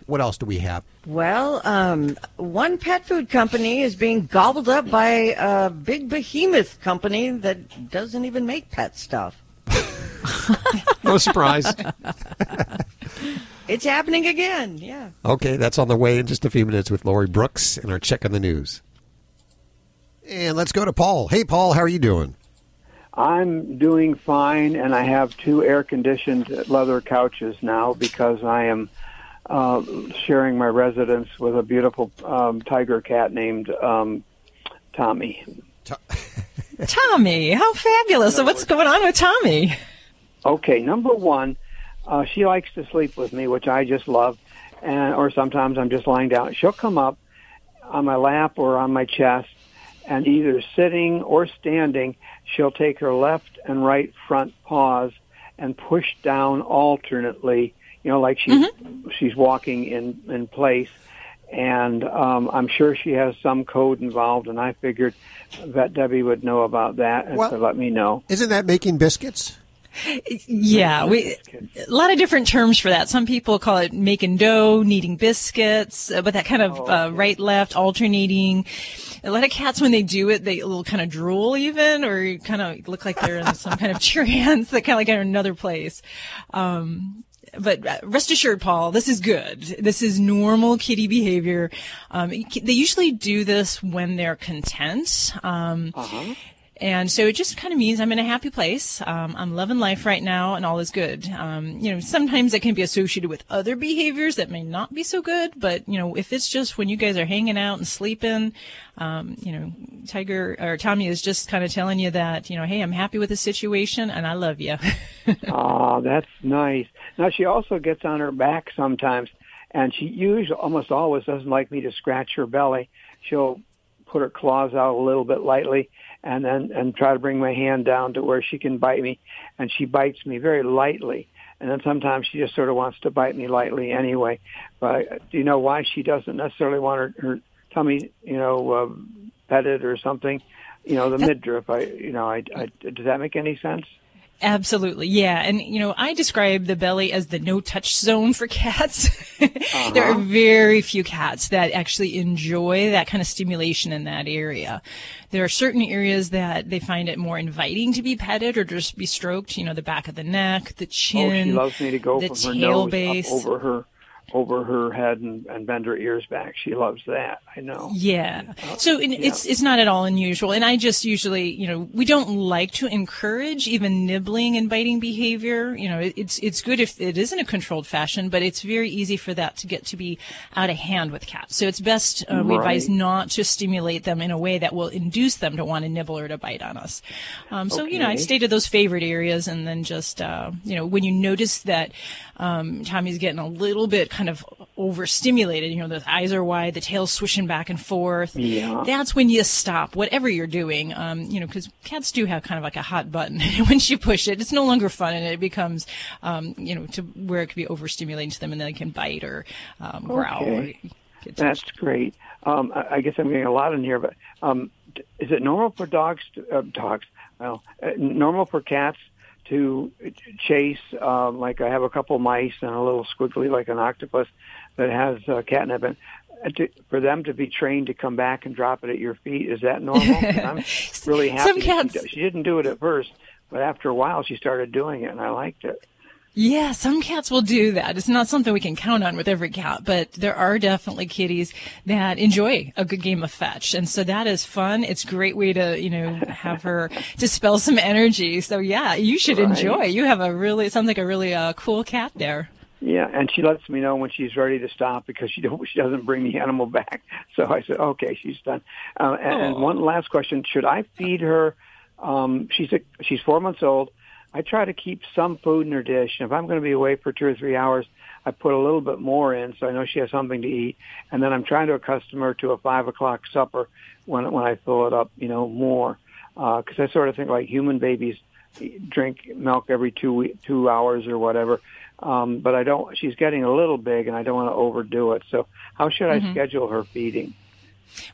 What else do we have? Well, um, one pet food company is being gobbled up by a big behemoth company that doesn't even make pet stuff. No surprise. It's happening again. Yeah. okay, that's on the way in just a few minutes with Lori Brooks and our check on the news. And let's go to Paul. Hey, Paul, how are you doing? I'm doing fine, and I have two air conditioned leather couches now because I am uh, sharing my residence with a beautiful um, tiger cat named um, Tommy. Tommy, how fabulous! So what's going on with Tommy? Okay, number one, uh, she likes to sleep with me, which I just love, and or sometimes I'm just lying down. She'll come up on my lap or on my chest, and either sitting or standing, she'll take her left and right front paws and push down alternately. You know, like she's she's walking in in place. And um, I'm sure she has some code involved, and I figured that Debbie would know about that and Well- to let me know. Isn't that making biscuits? Yeah, we a lot of different terms for that. Some people call it making dough, kneading biscuits, uh, but that kind of uh, right left alternating. A lot of cats when they do it, they will kind of drool even, or kind of look like they're in some kind of trance. They kind of like in another place. Um, but uh, rest assured, Paul, this is good. This is normal kitty behavior. Um, they usually do this when they're content. Um, and so it just kind of means I'm in a happy place. Um, I'm loving life right now, and all is good. Um, you know, sometimes it can be associated with other behaviors that may not be so good, but you know, if it's just when you guys are hanging out and sleeping, um, you know, Tiger or Tommy is just kind of telling you that you know, hey, I'm happy with the situation and I love you. Oh, that's nice. Now she also gets on her back sometimes, and she usually almost always doesn't like me to scratch her belly. She'll put her claws out a little bit lightly, and then and try to bring my hand down to where she can bite me, and she bites me very lightly. And then sometimes she just sort of wants to bite me lightly anyway. But do you know why she doesn't necessarily want her, her tummy, you know, um, petted or something? You know, the midriff. I, you know, I, I, does that make any sense? Absolutely, yeah. And you know, I describe the belly as the no touch zone for cats. there are uh-huh. very few cats that actually enjoy that kind of stimulation in that area. There are certain areas that they find it more inviting to be petted or just be stroked, you know, the back of the neck, the Oh, chin, she loves me to go the from her tail nose base. over her over her head and, and bend her ears back. She loves that. I know. Yeah. So and it's it's not at all unusual, and I just usually, you know, we don't like to encourage even nibbling and biting behavior. You know, it, it's it's good if it is in a controlled fashion, but it's very easy for that to get to be out of hand with cats. So it's best uh, we advise not to stimulate them in a way that will induce them to want to nibble or to bite on us. Um, so you know, I Okay. stated those favorite areas, and then just uh, you know, when you notice that um, Tommy's getting a little bit kind of overstimulated, you know, the eyes are wide, the tail's swishing back and forth. Yeah. That's when you stop whatever you're doing. Um, you know, because cats do have kind of like a hot button. Once you push it, it's no longer fun, and it becomes, um, you know, to where it could be overstimulating to them, and then they can bite or um, growl. Or, Okay. That's great. Um, I, I guess I'm getting a lot in here, but um, is it normal for dogs, to, uh, dogs? Well, uh, normal for cats to chase. Um, like I have a couple mice and a little squiggly like an octopus that has uh, catnip. And and to, for them to be trained to come back and drop it at your feet is that normal? I'm really happy. Some cats- She, she didn't do it at first, but after a while she started doing it, and I liked it. Yeah, some cats will do that. It's not something we can count on with every cat, but there are definitely kitties that enjoy a good game of fetch. And so that is fun. It's a great way to, you know, have her dispel some energy. So yeah, you should Right. enjoy. You have a really, it sounds like a really uh, cool cat there. Yeah, and she lets me know when she's ready to stop because she don't, she doesn't bring the animal back. So I said, okay, she's done. Uh, and, and one last question: Should I feed her? Um, she's a, she's four months old. I try to keep some food in her dish. and If I'm going to be away for two or three hours, I put a little bit more in so I know she has something to eat. And then I'm trying to accustom her to a five o'clock supper when when I fill it up, you know, more. Because I sort of think like human babies drink milk every two two hours or whatever. Um, but I don't. She's getting a little big, and I don't want to overdo it. So, how should I Mhm. schedule her feeding?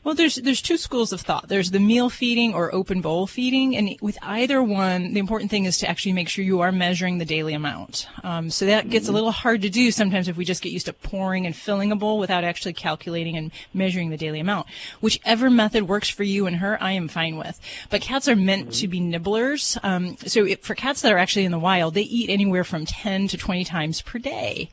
Well, there's there's two schools of thought. There's the meal feeding or open bowl feeding, and with either one, the important thing is to actually make sure you are measuring the daily amount. Um, so that gets a little hard to do sometimes if we just get used to pouring and filling a bowl without actually calculating and measuring the daily amount. Whichever method works for you and her, I am fine with. But cats are meant to be nibblers. Um, so it, for cats that are actually in the wild, they eat anywhere from 10 to 20 times per day.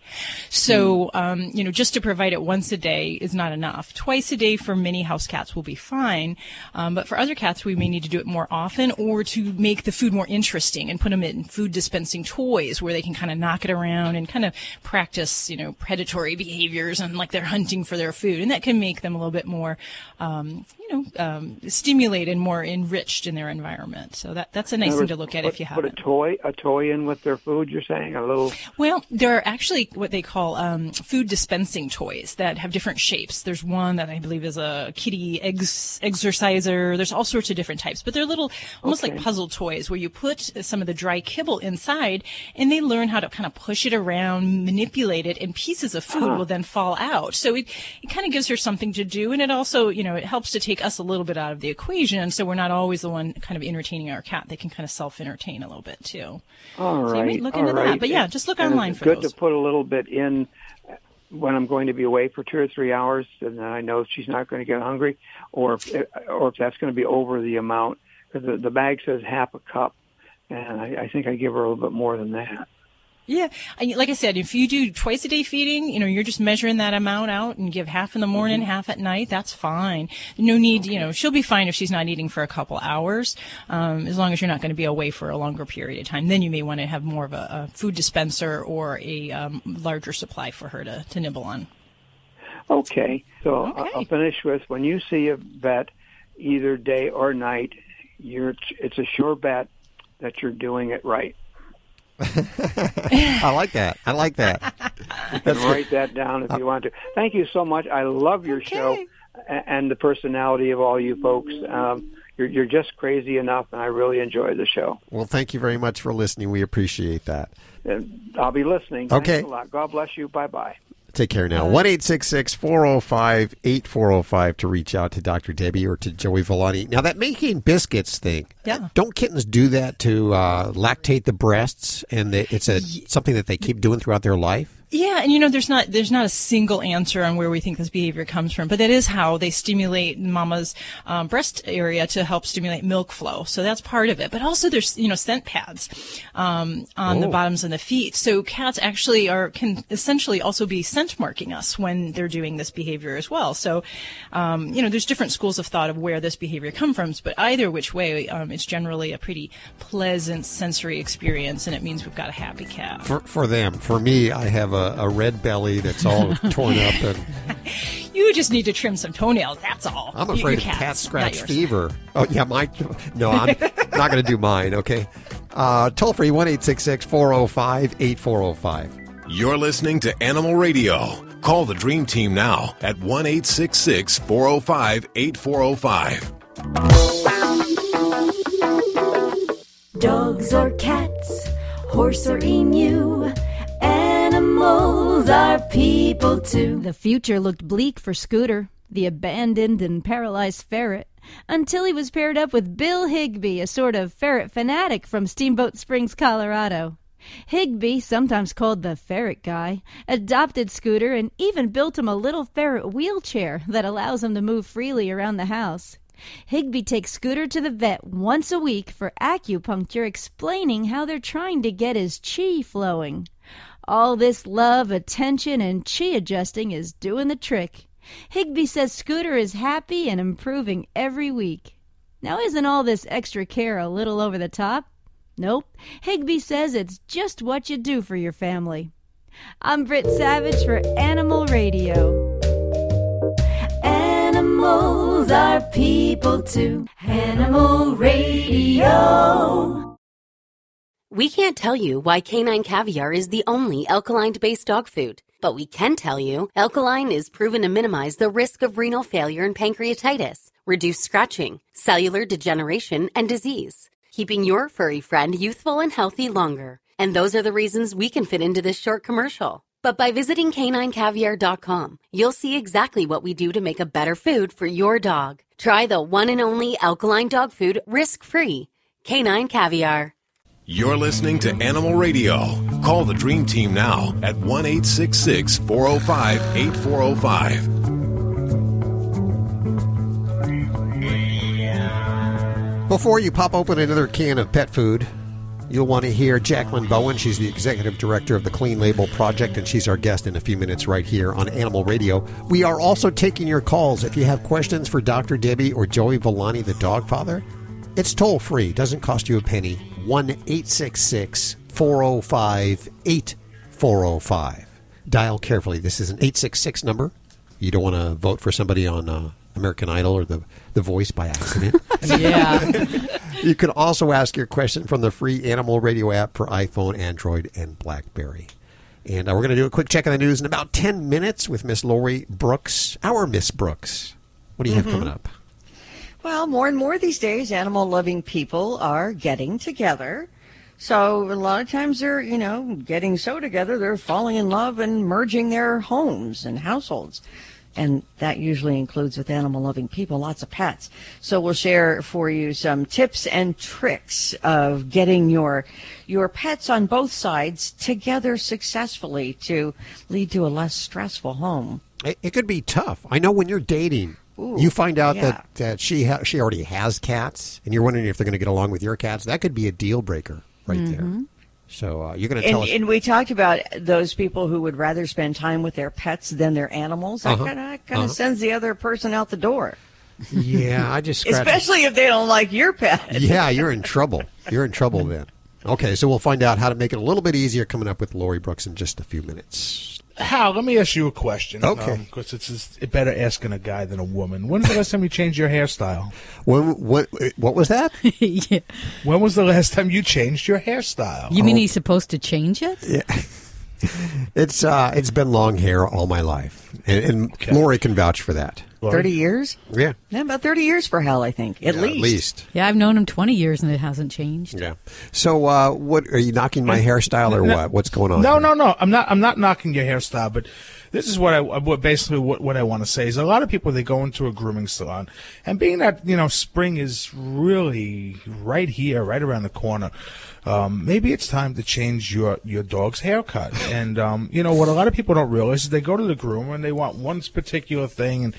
So, um, you know, just to provide it once a day is not enough. Twice a day for many house cats will be fine. Um, but for other cats, we may need to do it more often or to make the food more interesting and put them in food dispensing toys where they can kind of knock it around and kind of practice, you know, predatory behaviors and like they're hunting for their food. And that can make them a little bit more, um, you know, um, stimulated and more enriched in their environment. So that, that's a nice thing to look at put, if you haven't. a toy a toy in with their food. You're saying a little. Well, there are actually what they call um, food dispensing toys that have different shapes. There's one that I believe is a kitty ex- exerciser. There's all sorts of different types, but they're little, almost like puzzle toys where you put some of the dry kibble inside and they learn how to kind of push it around, manipulate it, and pieces of food Huh. will then fall out. So it, it kind of gives her something to do, and it also, you know, it helps to take us a little bit out of the equation so we're not always the one kind of entertaining our cat. They can kind of self entertain a little bit too. All right. So you might look into that. But yeah, just look And online it's for good those. to put a little bit in when I'm going to be away for two or three hours, and then I know she's not going to get hungry, or if, or if that's going to be over the amount because the, the bag says half a cup, and I, I think I give her a little bit more than that. Yeah, I- like I said, if you do twice a day feeding, you know, you're just measuring that amount out and give half in the morning, half at night. That's fine. No need, you know, she'll be fine if she's not eating for a couple hours, um, as long as you're not going to be away for a longer period of time. Then you may want to have more of a, a food dispenser or a um, larger supply for her to, to nibble on. Okay, so I- I'll finish with when you see a vet, either day or night, you're it's a sure bet that you're doing it right. I like that. I like that. You can write that down if you want to. Thank you so much. I love your show a- and the personality of all you folks. Um, you're, you're just crazy enough, and I really enjoy the show. Well, thank you very much for listening. We appreciate that. And I'll be listening. Okay. a lot. God bless you. Bye bye. Take care now. 1 405 8405 to reach out to Dr. Debbie or to Joey Villani. Now, that making biscuits thing, Yeah. don't kittens do that to uh, lactate the breasts? And it's a something that they keep doing throughout their life? Yeah, and you know, there's not there's not a single answer on where we think this behavior comes from, but that is how they stimulate mama's um, breast area to help stimulate milk flow. So that's part of it. But also, there's you know scent pads um, on the Oh. bottoms and the feet. So cats actually are can essentially also be scent marking us when they're doing this behavior as well. So um, you know, there's different schools of thought of where this behavior comes from, but either which way, um, it's generally a pretty pleasant sensory experience, and it means we've got a happy cat. For, for them. For me, I have a, a red belly that's all torn up, and You just need to trim some toenails. That's all. I'm afraid your of cat scratch fever. Oh, yeah, my. No, I'm not going to do mine, okay? Uh, toll free 1 405 8405. You're listening to Animal Radio. Call the Dream Team now at 1 405 8405. Dogs or cats, horse or emu, animals are people too. The future looked bleak for Scooter, the abandoned and paralyzed ferret. until he was paired up with Bill Higby, a sort of ferret fanatic from Steamboat Springs, Colorado. Higby, sometimes called the ferret guy, adopted Scooter and even built him a little ferret wheelchair that allows him to move freely around the house. Higby takes Scooter to the vet once a week for acupuncture, explaining how they're trying to get his chi flowing. All this love, attention, and chi adjusting is doing the trick. Higby says Scooter is happy and improving every week. Now, isn't all this extra care a little over the top? Nope. Higby says it's just what you do for your family. I'm Britt Savage for Animal Radio. Animals are people too. Animal Radio. We can't tell you why canine caviar is the only alkaline based dog food, but we can tell you alkaline is proven to minimize the risk of renal failure and pancreatitis, reduce scratching, cellular degeneration, and disease, keeping your furry friend youthful and healthy longer. And those are the reasons we can fit into this short commercial. But by visiting caninecaviar.com, you'll see exactly what we do to make a better food for your dog. Try the one and only alkaline dog food risk free. Canine Caviar. You're listening to Animal Radio. Call the Dream Team now at 1 866 405 8405. Before you pop open another can of pet food, you'll want to hear Jaclyn Bowen. She's the executive director of the Clean Label Project, and she's our guest in a few minutes right here on Animal Radio. We are also taking your calls. If you have questions for Dr. Debbie or Joey Villani, the dog father, it's toll free, doesn't cost you a penny. 1 866 405 8405. Dial carefully. This is an 866 number. You don't want to vote for somebody on uh, American Idol or the, the Voice by accident. Yeah. You can also ask your question from the free Animal Radio app for iPhone, Android, and BlackBerry. And uh, we're going to do a quick check of the news in about 10 minutes with Miss Lori Brooks, our Miss Brooks. What do you have Mhm. coming up? Well, more and more these days, animal loving people are getting together. So a lot of times they're, you know, getting so together, they're falling in love and merging their homes and households. And that usually includes with animal loving people, lots of pets. So we'll share for you some tips and tricks of getting your your pets on both sides together successfully to lead to a less stressful home. It, it could be tough. I know when you're dating, Ooh, you find out yeah. that, that she ha- she already has cats, and you're wondering if they're going to get along with your cats. That could be a deal breaker right there. Mhm. So uh, you're going to tell And, us. and we talked about those people who would rather spend time with their pets than their animals. That Uh-huh. kind of kind of Uh-huh. sends the other person out the door, yeah, I just especially if they don't like your pet. yeah, you're in trouble. You're in trouble then. Okay, so we'll find out how to make it a little bit easier coming up with Lori Brooks in just a few minutes. Hal, let me ask you a question. Okay. Um, because it's, it's better asking a guy than a woman. When's the last time you changed your hairstyle? When, what, what was that? yeah. When was the last time you changed your hairstyle? You mean oh. he's supposed to change it? Yeah. It's uh, it's been long hair all my life, and, and Lori can vouch for that. Thirty years? Yeah, Yeah, about thirty years for Hal, I think, at Yeah, least. At least. Yeah, I've known him 20 years and it hasn't changed. Yeah. So, uh, what are you knocking my hairstyle or No. what? What's going on? No, here? no, no. I'm not. I'm not knocking your hairstyle, but this is what I what basically what, what I want to say is a lot of people they go into a grooming salon, and being that you know spring is really right here, right around the corner. Um, maybe it's time to change your your dog's haircut. And um, you know what a lot of people don't realize is they go to the groomer and they want one particular thing and.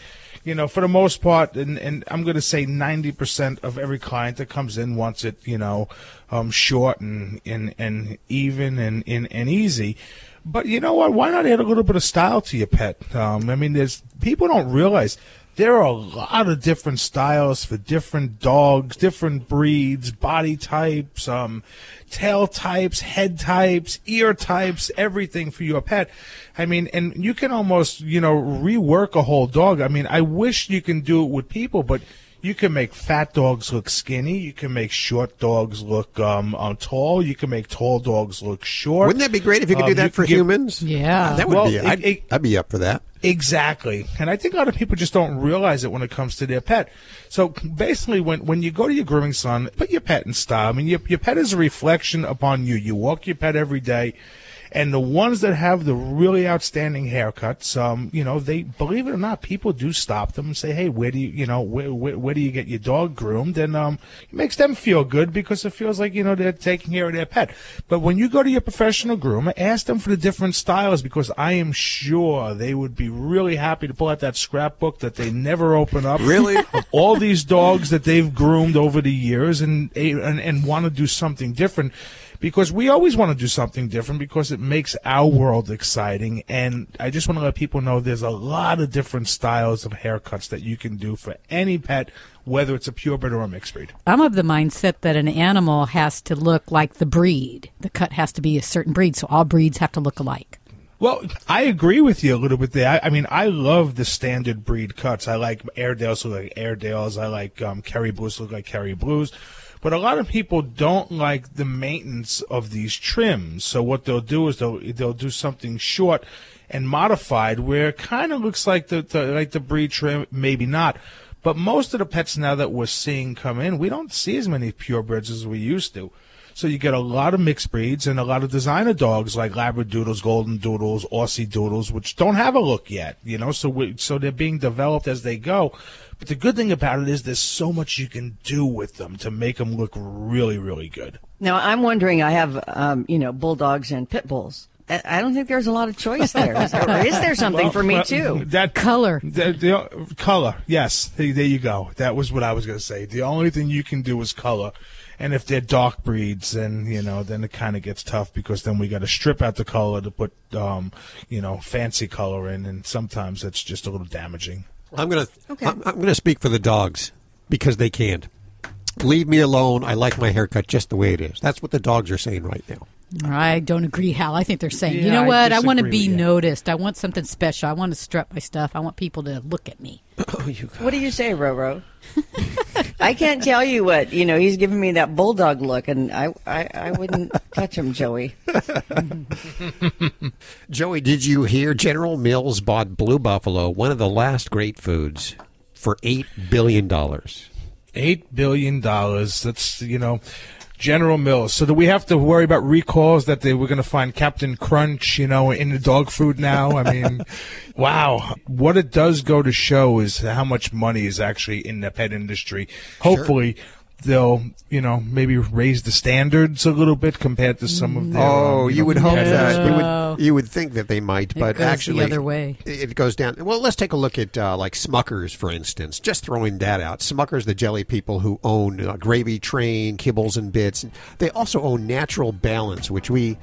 You know, for the most part, and, and I'm going to say 90% of every client that comes in wants it, you know, um, short and, and, and even and, and, and easy. But you know what? Why not add a little bit of style to your pet? Um, I mean, there's people don't realize there are a lot of different styles for different dogs, different breeds, body types, um, tail types, head types, ear types, everything for your pet. I mean, and you can almost, you know, rework a whole dog. I mean, I wish you can do it with people, but you can make fat dogs look skinny. You can make short dogs look um, um tall. You can make tall dogs look short. Wouldn't that be great if you could do Um, that for can give- humans? Yeah. That would Well, be. it- I'd, it- I'd be up for that. Exactly. And I think a lot of people just don't realize it when it comes to their pet. So basically, when, when you go to your grooming salon, put your pet in style. I mean, your, your pet is a reflection upon you. You walk your pet every day. And the ones that have the really outstanding haircuts, um, you know, they believe it or not, people do stop them and say, "Hey, where do you, you know, where, where, where do you get your dog groomed?" And um, it makes them feel good because it feels like you know they're taking care of their pet. But when you go to your professional groomer, ask them for the different styles because I am sure they would be really happy to pull out that scrapbook that they never open up. Really? of all these dogs that they've groomed over the years and and, and want to do something different because we always want to do something different because it makes our world exciting and I just want to let people know there's a lot of different styles of haircuts that you can do for any pet whether it's a purebred or a mixed breed. I'm of the mindset that an animal has to look like the breed. The cut has to be a certain breed, so all breeds have to look alike. Well, I agree with you a little bit there. I, I mean, I love the standard breed cuts. I like Airedales look like Airedales. I like um, Kerry Blues look like Kerry Blues. But a lot of people don't like the maintenance of these trims. So what they'll do is they'll they'll do something short and modified where it kind of looks like the, the like the breed trim, maybe not. But most of the pets now that we're seeing come in, we don't see as many purebreds as we used to. So you get a lot of mixed breeds and a lot of designer dogs like Labradoodles, Golden Doodles, Aussie Doodles, which don't have a look yet. You know, so we, so they're being developed as they go. But the good thing about it is there's so much you can do with them to make them look really, really good. Now, I'm wondering, I have, um, you know, bulldogs and pit bulls. I I don't think there's a lot of choice there. Is there, there something Well, for me well, too? That color, the, the, color. Yes, there there you go. That was what I was going to say. The only thing you can do is color, and if they're dark breeds, then you know, then it kind of gets tough because then we got to strip out the color to put, um, you know, fancy color in, and sometimes that's just a little damaging. I'm gonna I'm, I'm gonna speak for the dogs because they can't. Leave me alone. I like my haircut just the way it is. That's what the dogs are saying right now. I don't agree, Hal. I think they're saying, you know what? I, want to be noticed. I want something special. I want to strut my stuff. I want people to look at me. Oh, you! What do you say, Roro? I can't tell you what you know. He's giving me that bulldog look, and I, I, I wouldn't touch him, Joey. Joey, did you hear General Mills bought Blue Buffalo, one of the last great foods, for eight billion dollars? Eight billion dollars. That's you know, General Mills. So do we have to worry about recalls that they were going to find Captain Crunch, you know, in the dog food now? I mean, wow. What it does go to show is how much money is actually in the pet industry. Hopefully. They'll, you know, maybe raise the standards a little bit compared to some of their. Oh, um, you know, would hope that. You would, you would think that they might, It but goes the other way. It goes down. Well, let's take a look at uh, like Smuckers, for instance. Just throwing that out. Smuckers, the jelly people who own uh, Gravy Train, Kibbles and Bits. They also own Natural Balance, which we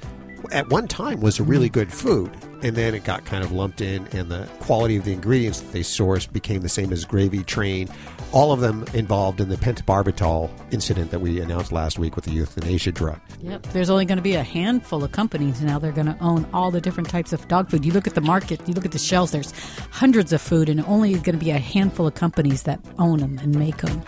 at one time was a really good food, and then it got kind of lumped in, and the quality of the ingredients that they sourced became the same as Gravy Train. All of them involved in the pentobarbital incident that we announced last week with the euthanasia drug. Yep. There's only going to be a handful of companies now. They're going to own all the different types of dog food. You look at the market, you look at the shelves, there's hundreds of food, and only going to be a handful of companies that own them and make them.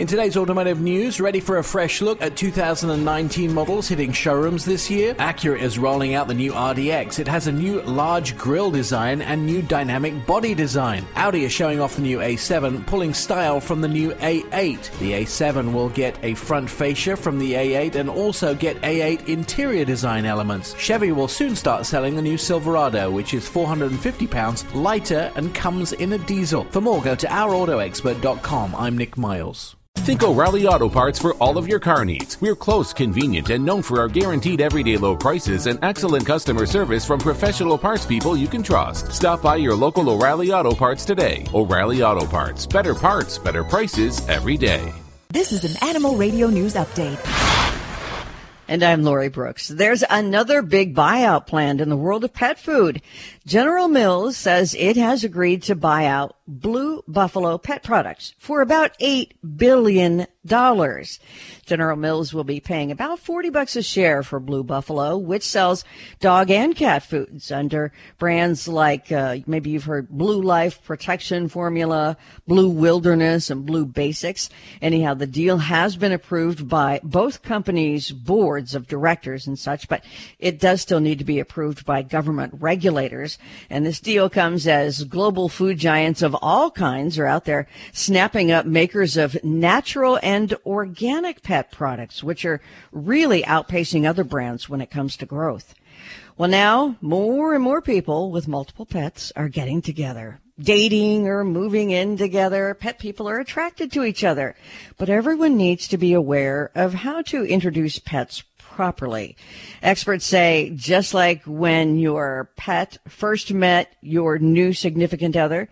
In today's automotive news, ready for a fresh look at 2019 models hitting showrooms this year? Acura is rolling out the new RDX. It has a new large grille design and new dynamic body design. Audi is showing off the new A7, pulling style from the new A8. The A7 will get a front fascia from the A8 and also get A8 interior design elements. Chevy will soon start selling the new Silverado, which is 450 pounds lighter and comes in a diesel. For more, go to ourautoexpert.com. I'm Nick Miles. Think O'Reilly Auto Parts for all of your car needs. We're close, convenient, and known for our guaranteed everyday low prices and excellent customer service from professional parts people you can trust. Stop by your local O'Reilly Auto Parts today. O'Reilly Auto Parts. Better parts, better prices every day. This is an Animal Radio News Update. And I'm Lori Brooks. There's another big buyout planned in the world of pet food. General Mills says it has agreed to buy out Blue Buffalo Pet Products for about $8 billion. General Mills will be paying about 40 bucks a share for Blue Buffalo, which sells dog and cat foods under brands like, uh, maybe you've heard Blue Life Protection Formula, Blue Wilderness, and Blue Basics. Anyhow, the deal has been approved by both companies' boards of directors and such, but it does still need to be approved by government regulators. And this deal comes as global food giants of all kinds are out there snapping up makers of natural and organic pet products, which are really outpacing other brands when it comes to growth. Well, now more and more people with multiple pets are getting together. Dating or moving in together, pet people are attracted to each other. But everyone needs to be aware of how to introduce pets properly. Experts say just like when your pet first met your new significant other,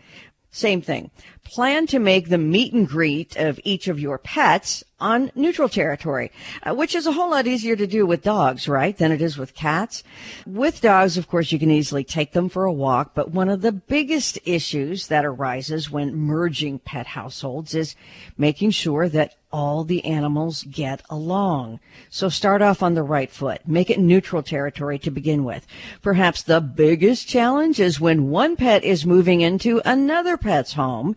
same thing. Plan to make the meet and greet of each of your pets on neutral territory, uh, which is a whole lot easier to do with dogs, right, than it is with cats. With dogs, of course, you can easily take them for a walk, but one of the biggest issues that arises when merging pet households is making sure that all the animals get along. So start off on the right foot. Make it neutral territory to begin with. Perhaps the biggest challenge is when one pet is moving into another pet's home.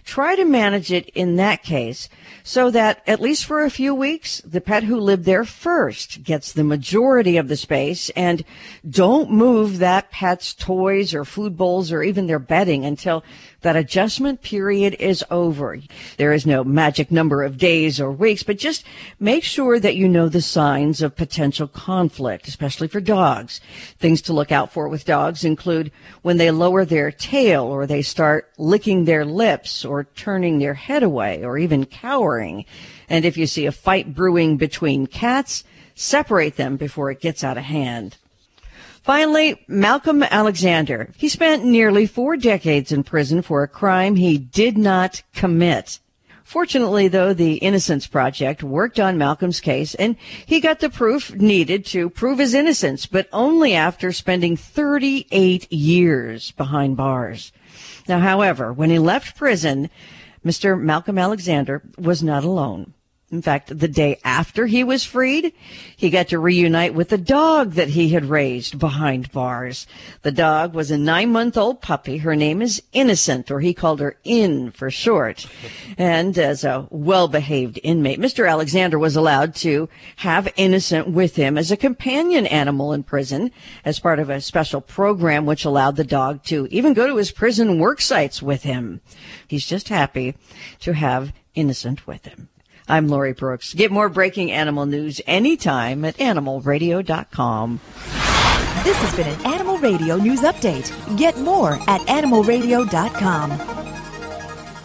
Try to manage it in that case so that at least for a few weeks, the pet who lived there first gets the majority of the space and don't move that pet's toys or food bowls or even their bedding until that adjustment period is over. There is no magic number of days or weeks, but just make sure that you know the signs of potential conflict, especially for dogs. Things to look out for with dogs include when they lower their tail or they start licking their lips or turning their head away or even cowering. And if you see a fight brewing between cats, separate them before it gets out of hand. Finally, Malcolm Alexander. He spent nearly four decades in prison for a crime he did not commit. Fortunately, though, the Innocence Project worked on Malcolm's case and he got the proof needed to prove his innocence, but only after spending 38 years behind bars. Now, however, when he left prison, Mr. Malcolm Alexander was not alone. In fact, the day after he was freed, he got to reunite with the dog that he had raised behind bars. The dog was a nine month old puppy. Her name is Innocent, or he called her In for short. And as a well behaved inmate, Mr. Alexander was allowed to have Innocent with him as a companion animal in prison as part of a special program which allowed the dog to even go to his prison work sites with him. He's just happy to have Innocent with him. I'm Lori Brooks. Get more breaking animal news anytime at animalradio.com. This has been an Animal Radio News Update. Get more at animalradio.com.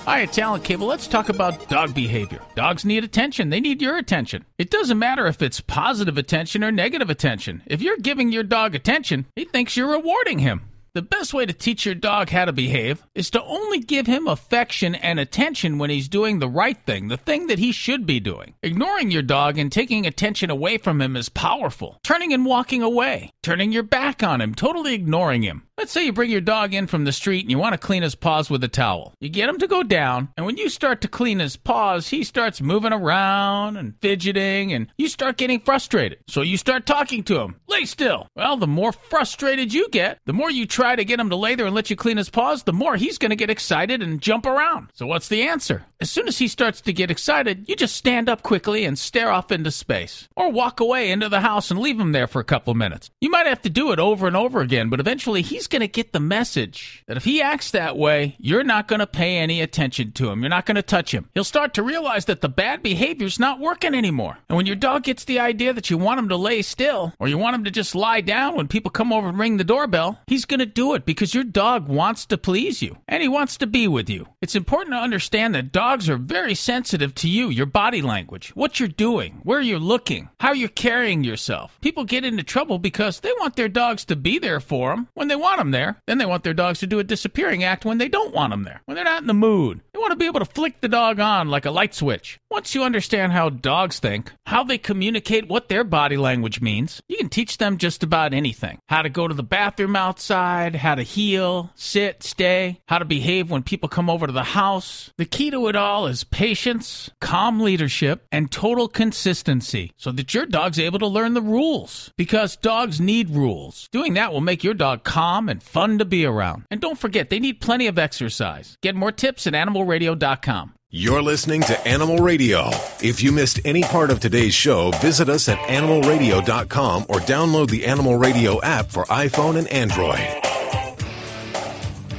Hi, at Talent Cable. Let's talk about dog behavior. Dogs need attention. They need your attention. It doesn't matter if it's positive attention or negative attention. If you're giving your dog attention, he thinks you're rewarding him. The best way to teach your dog how to behave is to only give him affection and attention when he's doing the right thing, the thing that he should be doing. Ignoring your dog and taking attention away from him is powerful. Turning and walking away, turning your back on him, totally ignoring him. Let's say you bring your dog in from the street and you want to clean his paws with a towel. You get him to go down, and when you start to clean his paws, he starts moving around and fidgeting, and you start getting frustrated. So you start talking to him. Lay still. Well, the more frustrated you get, the more you try to get him to lay there and let you clean his paws, the more he's going to get excited and jump around. So what's the answer? As soon as he starts to get excited, you just stand up quickly and stare off into space. Or walk away into the house and leave him there for a couple minutes. You might have to do it over and over again, but eventually he's going to get the message that if he acts that way, you're not going to pay any attention to him. You're not going to touch him. He'll start to realize that the bad behavior's not working anymore. And when your dog gets the idea that you want him to lay still, or you want him to just lie down when people come over and ring the doorbell, he's going to do it because your dog wants to please you and he wants to be with you. It's important to understand that dogs are very sensitive to you, your body language, what you're doing, where you're looking, how you're carrying yourself. People get into trouble because they want their dogs to be there for them when they want them there. Then they want their dogs to do a disappearing act when they don't want them there, when they're not in the mood. They want to be able to flick the dog on like a light switch. Once you understand how dogs think, how they communicate what their body language means, you can teach them just about anything. How to go to the bathroom outside, how to heel, sit, stay, how to behave when people come over to the house. The key to it all is patience, calm leadership, and total consistency so that your dog's able to learn the rules. Because dogs need rules. Doing that will make your dog calm and fun to be around. And don't forget, they need plenty of exercise. Get more tips at animalradio.com. You're listening to Animal Radio. If you missed any part of today's show, visit us at animalradio.com or download the Animal Radio app for iPhone and Android.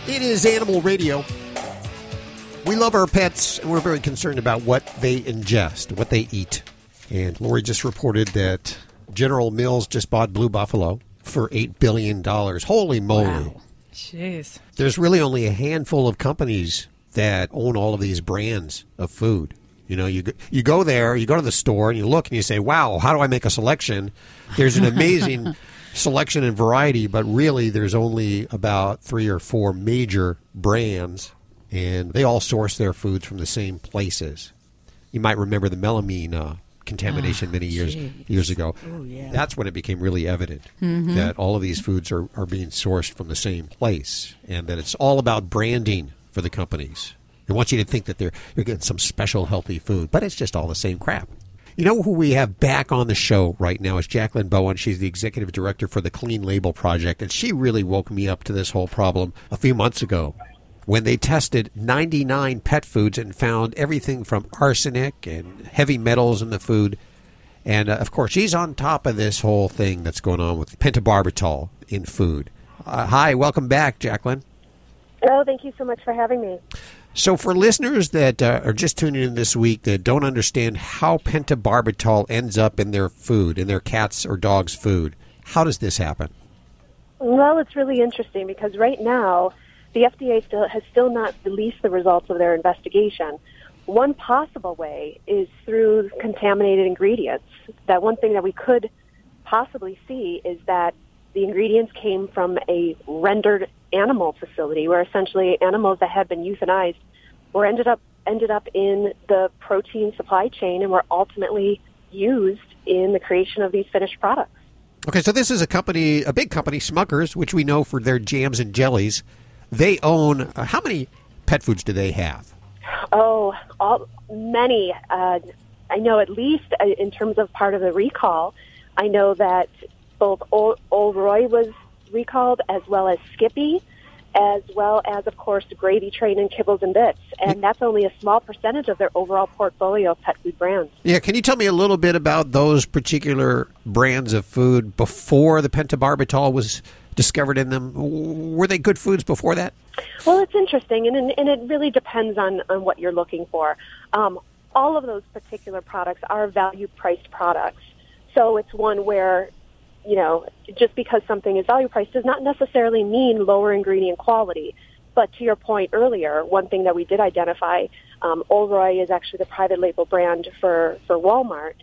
It is Animal Radio. We love our pets, and we're very concerned about what they ingest, what they eat. And Lori just reported that General Mills just bought Blue Buffalo for $8 billion. Holy moly. Jeez. There's really only a handful of companies that own all of these brands of food. You know, you go, you go there, you go to the store, and you look and you say, "Wow, how do I make a selection?" There's an amazing selection and variety, but really, there's only about three or four major brands, and they all source their foods from the same places. You might remember the melamine uh, contamination Ah, many years gee. years ago. Oh, yeah. That's when it became really evident Mhm. that all of these foods are, are being sourced from the same place, and that it's all about branding for the companies. They want you to think that they're you're getting some special healthy food, but it's just all the same crap. You know who we have back on the show right now is Jaclyn Bowen. She's the executive director for the Clean Label Project, and she really woke me up to this whole problem a few months ago when they tested 99 pet foods and found everything from arsenic and heavy metals in the food. And uh, of course, she's on top of this whole thing that's going on with pentobarbital in food. Uh, hi, welcome back, Jaclyn. Oh, thank you so much for having me. So, for listeners that uh, are just tuning in this week that don't understand how pentobarbital ends up in their food, in their cats or dogs' food, how does this happen? Well, it's really interesting because right now the FDA still has still not released the results of their investigation. One possible way is through contaminated ingredients. That one thing that we could possibly see is that the ingredients came from a rendered animal facility where essentially animals that had been euthanized were ended up ended up in the protein supply chain and were ultimately used in the creation of these finished products. Okay, so this is a company, a big company, Smuckers, which we know for their jams and jellies. They own uh, how many pet foods do they have? Oh, all, many. Uh, I know at least uh, in terms of part of the recall, I know that both Old, Old Roy was recalled as well as Skippy, as well as, of course, Gravy Train and Kibbles and Bits. And that's only a small percentage of their overall portfolio of pet food brands. Yeah, can you tell me a little bit about those particular brands of food before the pentobarbital was discovered in them? Were they good foods before that? Well, it's interesting, and, and it really depends on, on what you're looking for. Um, all of those particular products are value priced products. So it's one where, you know, just because something is value priced does not necessarily mean lower ingredient quality. But to your point earlier, one thing that we did identify, um, Ol' Roy is actually the private label brand for, for Walmart.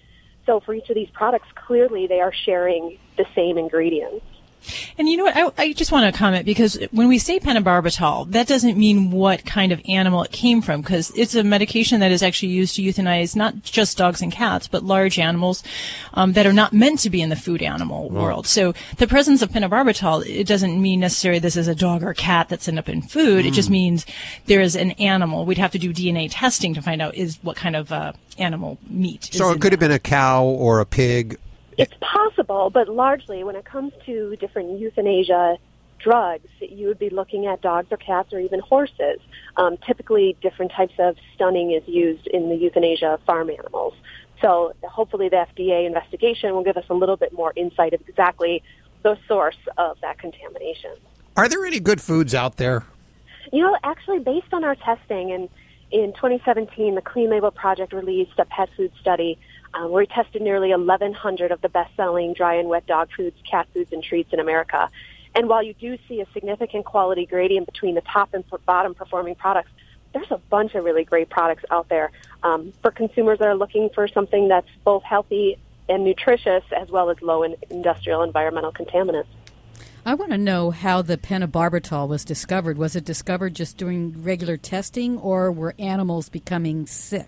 So for each of these products, clearly they are sharing the same ingredients. And you know what? I, I just want to comment because when we say pentobarbital, that doesn't mean what kind of animal it came from because it's a medication that is actually used to euthanize not just dogs and cats, but large animals um, that are not meant to be in the food animal Wow. world. So the presence of pentobarbital, it doesn't mean necessarily this is a dog or cat that's ended up in food. It just Mm. means there is an animal. We'd have to do DNA testing to find out is what kind of uh, animal meat. is So it could have been a cow or a pig. It's possible, but largely when it comes to different euthanasia drugs, you would be looking at dogs or cats or even horses. Um, typically, different types of stunning is used in the euthanasia of farm animals. So hopefully the FDA investigation will give us a little bit more insight of exactly the source of that contamination. Are there any good foods out there? You know, actually, based on our testing, and in 2017, the Clean Label Project released a pet food study um, where tested nearly 1,100 of the best-selling dry and wet dog foods, cat foods, and treats in America. And while you do see a significant quality gradient between the top and bottom performing products, there's a bunch of really great products out there um, for consumers that are looking for something that's both healthy and nutritious, as well as low in industrial environmental contaminants. I want to know how the pentobarbital was discovered. Was it discovered just doing regular testing, or were animals becoming sick?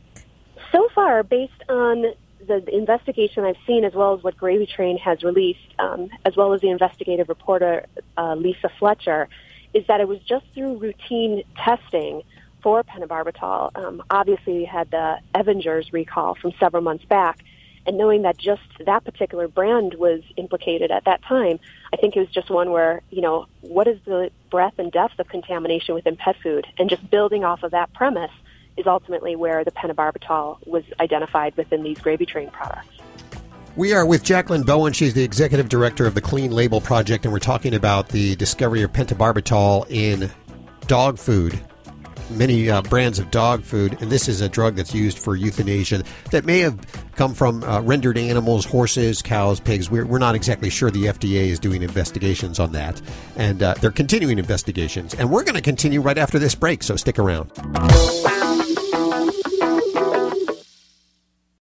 So far, based on the investigation I've seen, as well as what Gravy Train has released, um, as well as the investigative reporter uh, Lisa Fletcher, is that it was just through routine testing for pentobarbital. Um, obviously, we had the Evanger's recall from several months back, and knowing that just that particular brand was implicated at that time, I think it was just one where, you know, what is the breadth and depth of contamination within pet food? And just building off of that premise is ultimately where the pentobarbital was identified within these gravy train products. We are with Jaclyn Bowen. She's the executive director of the Clean Label Project, and we're talking about the discovery of pentobarbital in dog food. many uh, brands of dog food, and this is a drug that's used for euthanasia that may have come from uh, rendered animals, horses, cows, pigs. We're, we're not exactly sure the FDA is doing investigations on that, and uh, they're continuing investigations. And we're going to continue right after this break, so stick around.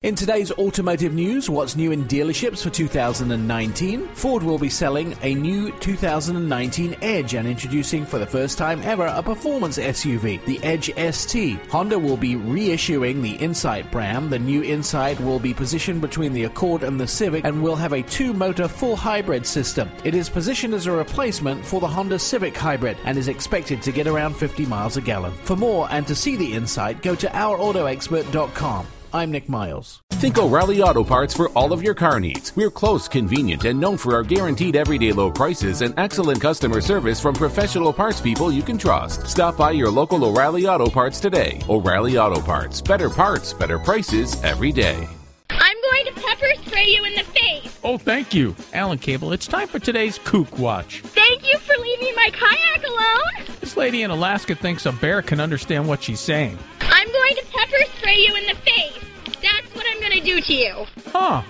In today's automotive news, what's new in dealerships for 2019? Ford will be selling a new 2019 Edge and introducing for the first time ever a performance SUV, the Edge ST. Honda will be reissuing the Insight brand. The new Insight will be positioned between the Accord and the Civic and will have a two-motor full hybrid system. It is positioned as a replacement for the Honda Civic Hybrid and is expected to get around 50 miles a gallon. For more and to see the Insight, go to ourautoexpert.com. I'm Nick Miles. Think O'Reilly Auto Parts for all of your car needs. We're close, convenient, and known for our guaranteed everyday low prices and excellent customer service from professional parts people you can trust. Stop by your local O'Reilly Auto Parts today. O'Reilly Auto Parts. Better parts, better prices every day. I'm going to pepper spray you in the face. Oh, thank you. Alan Cable, it's time for today's Kook Watch. Thank you for leaving my kayak alone. This lady in Alaska thinks a bear can understand what she's saying. I'm going to pepper spray you in the face. That's what I'm going to do to you. Huh.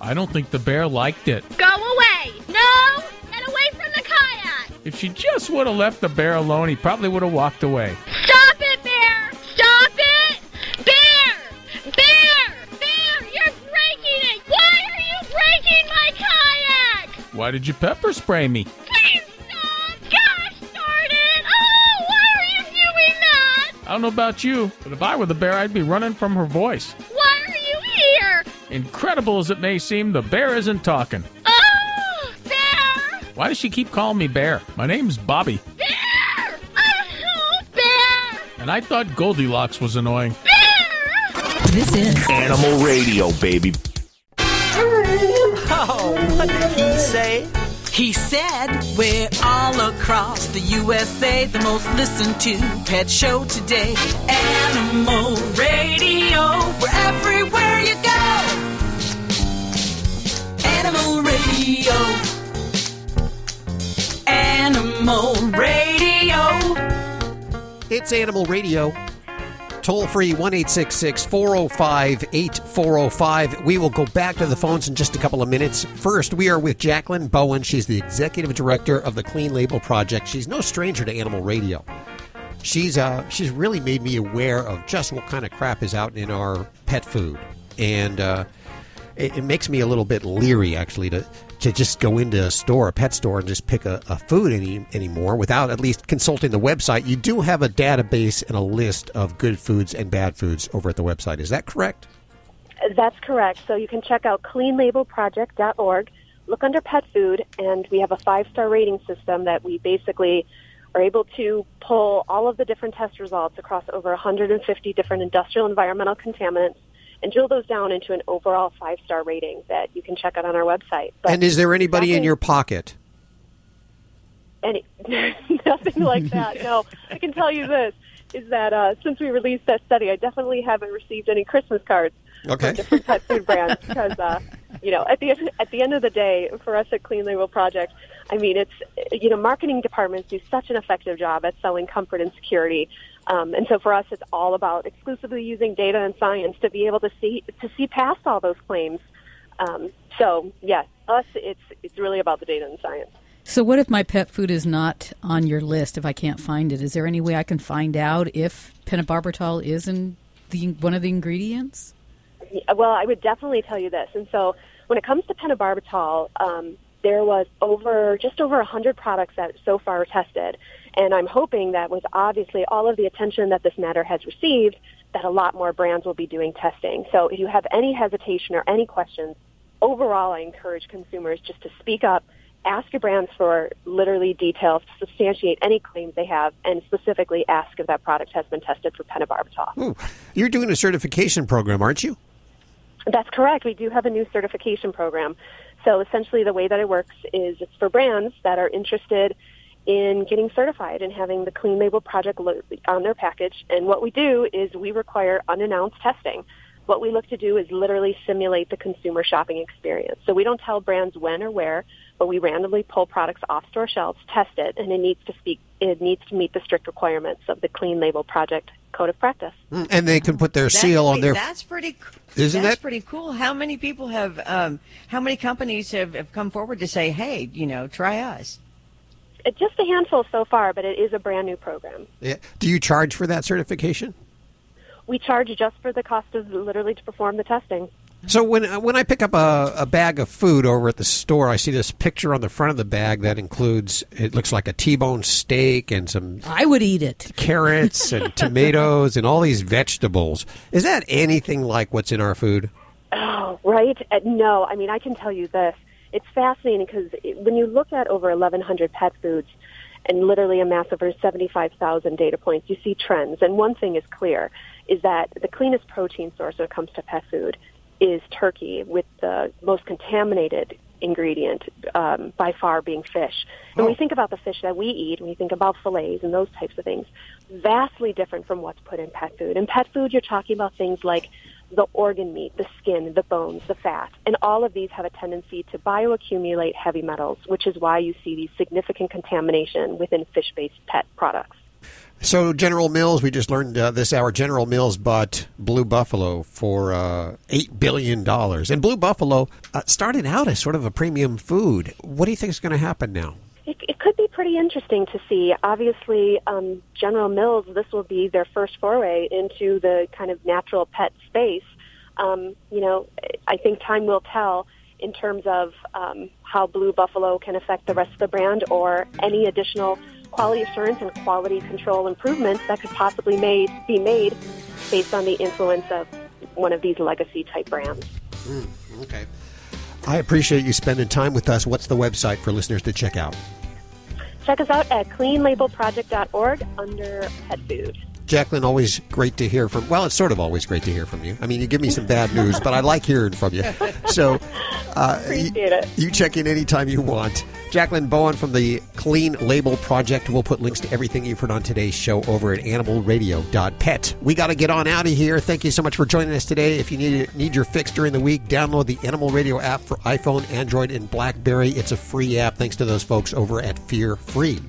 I don't think the bear liked it. Go away. No, get away from the kayak. If she just would have left the bear alone, he probably would have walked away. Stop it, bear. Stop it. Bear. Bear. Bear, you're breaking it. Why are you breaking my kayak? Why did you pepper spray me? I don't know about you, but if I were the bear, I'd be running from her voice. Why are you here? Incredible as it may seem, the bear isn't talking. Oh, bear. Why does she keep calling me bear? My name's Bobby, Bear. Oh, bear. and I thought Goldilocks was annoying. This is Animal Radio, baby. Oh, what did he say? He said, We're all across the USA, the most listened to pet show today. Animal Radio, we're everywhere you go. Animal Radio. Animal Radio. It's Animal Radio. Toll free 1 405 8405. We will go back to the phones in just a couple of minutes. First, we are with Jaclyn Bowen. She's the executive director of the Clean Label Project. She's no stranger to Animal Radio. She's uh, she's really made me aware of just what kind of crap is out in our pet food, and uh, it, it makes me a little bit leery actually to to just go into a store, a pet store, and just pick a, a food any anymore without at least consulting the website. You do have a database and a list of good foods and bad foods over at the website. Is that correct? That's correct. So you can check out cleanlabelproject.org, look under pet food, and we have a five star rating system that we basically are able to pull all of the different test results across over 150 different industrial environmental contaminants and drill those down into an overall five star rating that you can check out on our website. But and is there anybody in your pocket? any nothing like that. No, I can tell you this is that uh, since we released that study, I definitely haven't received any Christmas cards Okay. from different pet food brands because uh, you know at the at the end of the day, for us at Clean Label Project, I mean it's you know marketing departments do such an effective job at selling comfort and security. Um, and so for us, it's all about exclusively using data and science to be able to see to see past all those claims. Um, so yes, us it's it's really about the data and science. So, what if my pet food is not on your list? If I can't find it, is there any way I can find out if pentobarbital is in the one of the ingredients? Well, I would definitely tell you this. And so when it comes to pentobarbital, um, there was over just over 100 products that so far are tested. And I'm hoping that with obviously all of the attention that this matter has received, that a lot more brands will be doing testing. So if you have any hesitation or any questions, overall I encourage consumers just to speak up, ask your brands for literally details to substantiate any claims they have, and specifically ask if that product has been tested for pentobarbital. Ooh, you're doing a certification program, aren't you? That's correct. We do have a new certification program. So essentially, the way that it works is it's for brands that are interested in getting certified and having the Clean Label Project lo- on their package. And what we do is we require unannounced testing. What we look to do is literally simulate the consumer shopping experience. So we don't tell brands when or where. but we randomly pull products off store shelves, test it, and it needs to speak. It needs to meet the strict requirements of the Clean Label Project Code of Practice. Mm, And they can put their seal on their. That's pretty. Isn't that's that- pretty cool? How many people have? Um, how many companies have, have come forward to say, "Hey, you know, try us"? It's just a handful so far, but it is a brand new program. Yeah. Do you charge for that certification? We charge just for the cost of literally to perform the testing. So when uh, when I pick up a, a bag of food over at the store, I see this picture on the front of the bag that includes it looks like a T-bone steak and some I would eat it. carrots and tomatoes and all these vegetables. Is that anything like what's in our food? Oh, right? Uh, no, I mean, I can tell you this. It's fascinating because when you look at over 1,100 pet foods and literally amass over 75,000 data points, you see trends. And one thing is clear is that the cleanest protein source when it comes to pet food is turkey with the most contaminated ingredient um, by far being fish. When we think about the fish that we eat, when we think about fillets and those types of things, vastly different from what's put in pet food. In pet food, you're talking about things like the organ meat, the skin, the bones, the fat, and all of these have a tendency to bioaccumulate heavy metals, which is why you see these significant contamination within fish-based pet products. So General Mills, we just learned uh, this hour. General Mills bought Blue Buffalo for uh, eight billion dollars, and Blue Buffalo uh, started out as sort of a premium food. What do you think is going to happen now? It, it could pretty interesting to see. Obviously, um, General Mills, this will be their first foray into the kind of natural pet space. Um, you know, I think time will tell in terms of um, how Blue Buffalo can affect the rest of the brand or any additional quality assurance and quality control improvements that could possibly made, be made based on the influence of one of these legacy type brands. Mm, okay. I appreciate you spending time with us. What's the website for listeners to check out? Check us out at cleanlabelproject.org under pet food. Jaclyn, always great to hear from. Well, it's sort of always great to hear from you. I mean, you give me some bad news, but I like hearing from you. So, uh, Appreciate you, it. you check in anytime you want. Jaclyn Bowen from the Clean Label Project. We'll put links to everything you've heard on today's show over at animalradio.pet. We got to get on out of here. Thank you so much for joining us today. If you need need your fix during the week, download the Animal Radio app for iPhone, Android, and BlackBerry. It's a free app thanks to those folks over at Fear Free.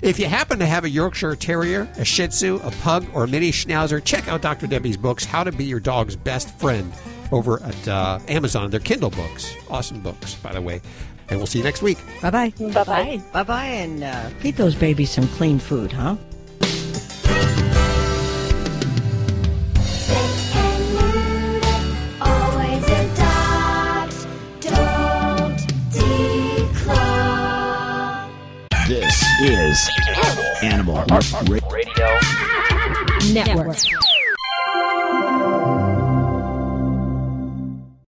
If you happen to have a Yorkshire Terrier, a Shih Tzu, a Pug, or a Mini Schnauzer, check out Dr. Debbie's books, How to Be Your Dog's Best Friend, over at uh, Amazon. They're Kindle books. Awesome books, by the way. And we'll see you next week. Bye bye. Bye bye. Bye bye, and uh, feed those babies some clean food, huh? Always adopt, don't declaw. This is Animal Radio Network.